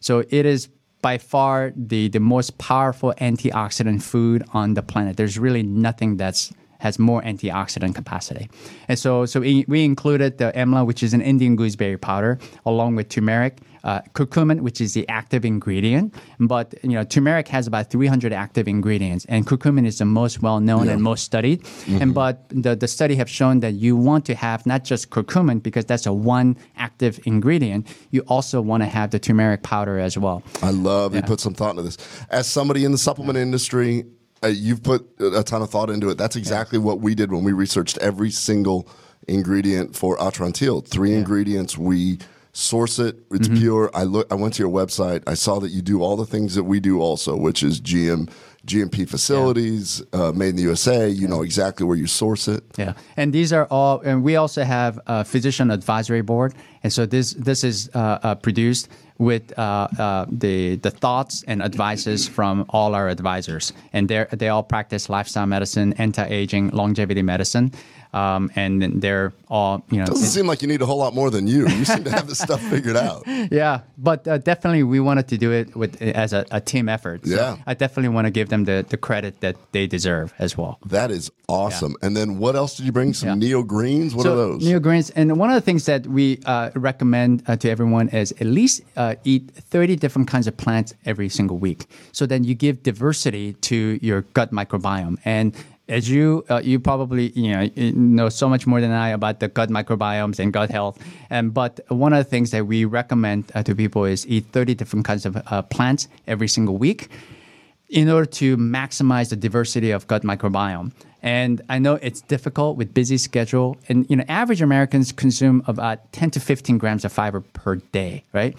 So it is by far the, the most powerful antioxidant food on the planet. There's really nothing that's has more antioxidant capacity. And so, so we, included the amla, which is an Indian gooseberry powder, along with turmeric, uh, curcumin, which is the active ingredient. But you know, turmeric has about 300 active ingredients, and curcumin is the most well known yeah. and most studied. Mm-hmm. And but the, the study have shown that you want to have not just curcumin because that's a one active ingredient. You also want to have the turmeric powder as well. I love yeah. you put some thought into this. As somebody in the supplement industry, uh, you've put a ton of thought into it. That's exactly yeah. what we did when we researched every single ingredient for Atrantil. Three ingredients we source it. It's mm-hmm. pure. I look. I went to your website. I saw that you do all the things that we do also, which is GM. GMP facilities, yeah. uh, made in the USA. You yeah. know exactly where you source it. Yeah, and these are all. And we also have a physician advisory board, and so this this is uh, uh, produced with uh, the the thoughts and advices from all our advisors, and they they all practice lifestyle medicine, anti aging, longevity medicine um, and they're all you know. It Doesn't it, seem like you need a whole lot more than you. You seem to have this stuff figured out. (laughs) Yeah, but uh, definitely we wanted to do it with as a, a team effort. So yeah, I definitely want to give them the, the credit that they deserve as well. That is awesome. Yeah. And then what else did you bring? Some yeah. Neo Greens. What so, are those? Neo Greens, and one of the things that we uh, recommend uh, to everyone is at least uh, eat thirty different kinds of plants every single week. So then you give diversity to your gut microbiome and as you uh, you probably you know know so much more than I about the gut microbiomes and gut health. And but one of the things that we recommend uh, to people is eat 30 different kinds of uh, plants every single week in order to maximize the diversity of gut microbiome. And I know it's difficult with busy schedule. And you know, average Americans consume about 10 to 15 grams of fiber per day, right?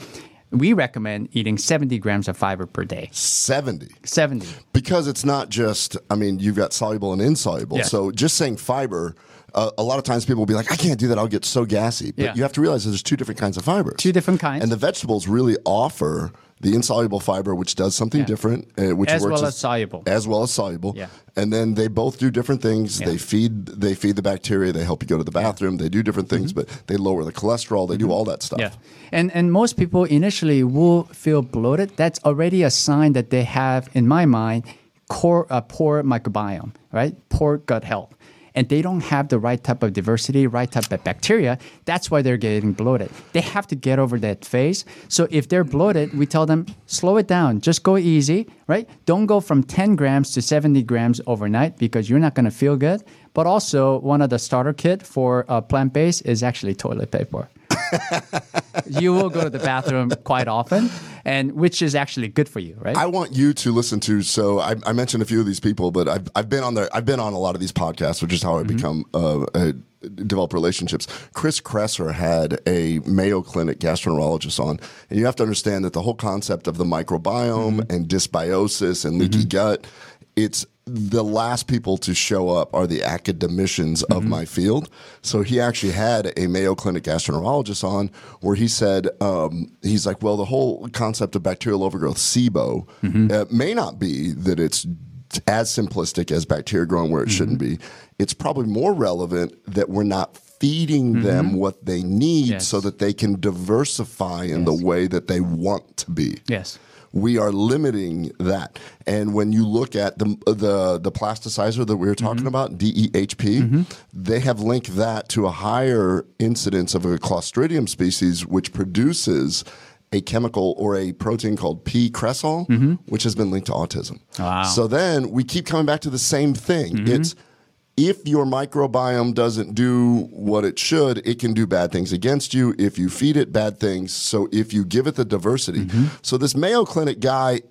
We recommend eating 70 grams of fiber per day. 70? 70. Because it's not just, I mean, you've got soluble and insoluble. So just saying fiber, uh, a lot of times people will be like, I can't do that. I'll get so gassy. But yeah. you have to realize there's two different kinds of fibers. Two different kinds. And the vegetables really offer the insoluble fiber, which does something yeah. different, uh, which works. as works well as, as, soluble, as well as soluble. Yeah. And then they both do different things. Yeah. They feed they feed the bacteria. They help you go to the bathroom. Yeah. They do different things, mm-hmm. but they lower the cholesterol. They mm-hmm. do all that stuff. Yeah. And and most people initially will feel bloated. That's already a sign that they have, in my mind, core, uh, poor microbiome, right? Poor gut health and they don't have the right type of diversity, right type of bacteria, that's why they're getting bloated. They have to get over that phase. So if they're bloated, we tell them slow it down, just go easy, right? Don't go from 10 grams to 70 grams overnight because you're not going to feel good. But also, one of the starter kit for uh, plant based is actually toilet paper. (laughs) you will go to the bathroom quite often. and which is actually good for you, right? I want you to listen to. So I, I mentioned a few of these people, but I've I've been on there. I've been on a lot of these podcasts, which is how I Mm-hmm. become uh, uh, develop relationships. Chris Kresser had a Mayo Clinic gastroenterologist on, and you have to understand that the whole concept of the microbiome Mm-hmm. and dysbiosis and leaky gut, it's the last people to show up are the academicians of Mm-hmm. my field. So he actually had a Mayo Clinic gastroenterologist on where he said, um, he's like, well, the whole concept of bacterial overgrowth, SIBO, Mm-hmm. uh, may not be that it's as simplistic as bacteria growing where it shouldn't be. It's probably more relevant that we're not feeding them what they need Yes. so that they can diversify in the way that they want to be yes. We are limiting that. And when you look at the the the plasticizer that we were talking Mm-hmm. about, DEHP, they have linked that to a higher incidence of a Clostridium species, which produces a chemical or a protein called P cresol, which has been linked to autism. Mm-hmm. Wow. Mm-hmm. So then we keep coming back to the same thing. It's if your microbiome doesn't do what it should, it can do bad things against you. If you feed it bad things, so if you give it the diversity. Mm-hmm. So this Mayo Clinic guy,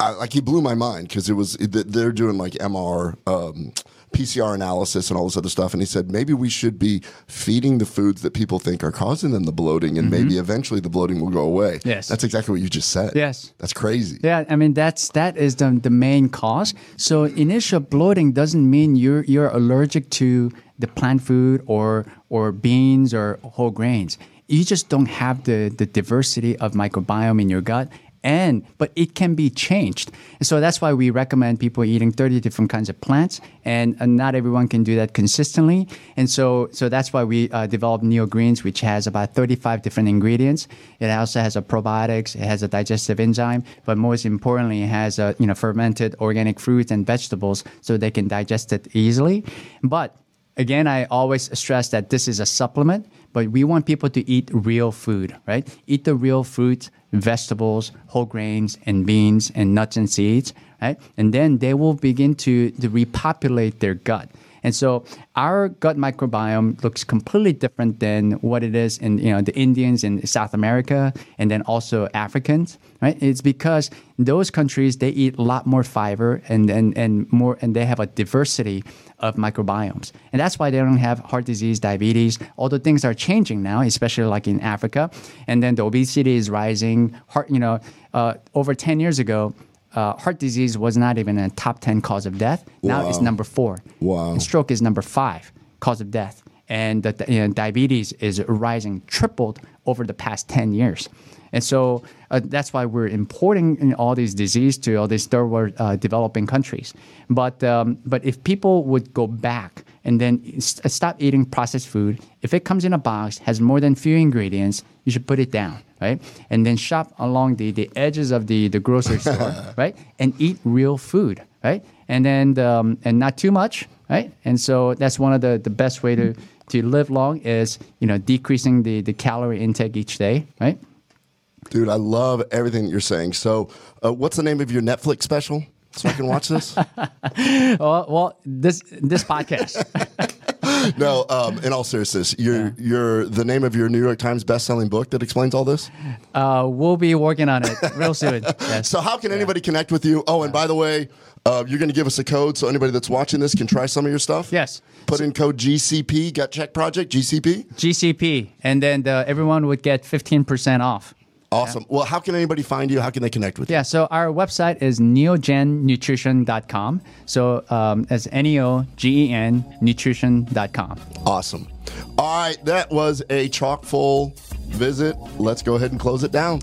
I, like he blew my mind because it was they're doing like MR. Um, PCR analysis and all this other stuff. And he said, maybe we should be feeding the foods that people think are causing them the bloating, and maybe eventually the bloating will go away. Mm-hmm. Yes. That's exactly what you just said. Yes. That's crazy. Yeah, I mean that's that is the the main cause. So initial bloating doesn't mean you're you're allergic to the plant food or or beans or whole grains. You just don't have the the diversity of microbiome in your gut. And but it can be changed. And So that's why we recommend people eating 30 different kinds of plants, and, and not everyone can do that consistently. And so so that's why we uh, developed Neo Greens, which has about 35 different ingredients. It also has a probiotics, it has a digestive enzyme, but most importantly, it has a you know fermented organic fruits and vegetables, so they can digest it easily. But again, I always stress that this is a supplement, but we want people to eat real food, right? Eat the real fruits, vegetables, whole grains, and beans, and nuts and seeds, right? And then they will begin to, to repopulate their gut. And so our gut microbiome looks completely different than what it is in you know the Indians in South America and then also Africans, right? It's because those countries they eat a lot more fiber and and, and more and they have a diversity of microbiomes. And that's why they don't have heart disease, diabetes, although things are changing now, especially like in Africa. And then the obesity is rising. Heart, you know, uh, over 10 years ago, uh, heart disease was not even a top 10 cause of death. Now it's number four. Wow. And stroke is number five cause of death. And the, you know, diabetes is rising, tripled over the past 10 years. And so uh, that's why we're importing all these disease to all these third world uh, developing countries. But, um, but if people would go back and then s- stop eating processed food, if it comes in a box, has more than few ingredients, you should put it down, right? And then shop along the, the edges of the, the grocery (laughs) store, right? And eat real food, right? And then um, and not too much, right? And so that's one of the, the best way to, to live long is you know decreasing the, the calorie intake each day, right? Dude, I love everything you're saying. So, uh, what's the name of your Netflix special so I can watch this? (laughs) Well, well this this podcast. (laughs) (laughs) no, um, in all seriousness, your your the name of your New York Times best-selling book that explains all this. Uh, we'll be working on it real soon. (laughs) Yes. So, how can anybody connect with you? Oh, and by the way, uh, you're going to give us a code so anybody that's watching this can try some of your stuff. Yes. Put in code GCP Gut Check Project GCP. GCP, and then the, everyone would get fifteen percent off. Awesome. Well, how can anybody find you? How can they connect with you? Yeah, so our website is neogennutrition.com. So um, that's N E O G E N nutrition.com. Awesome. All right, that was a chock full visit. Let's go ahead and close it down.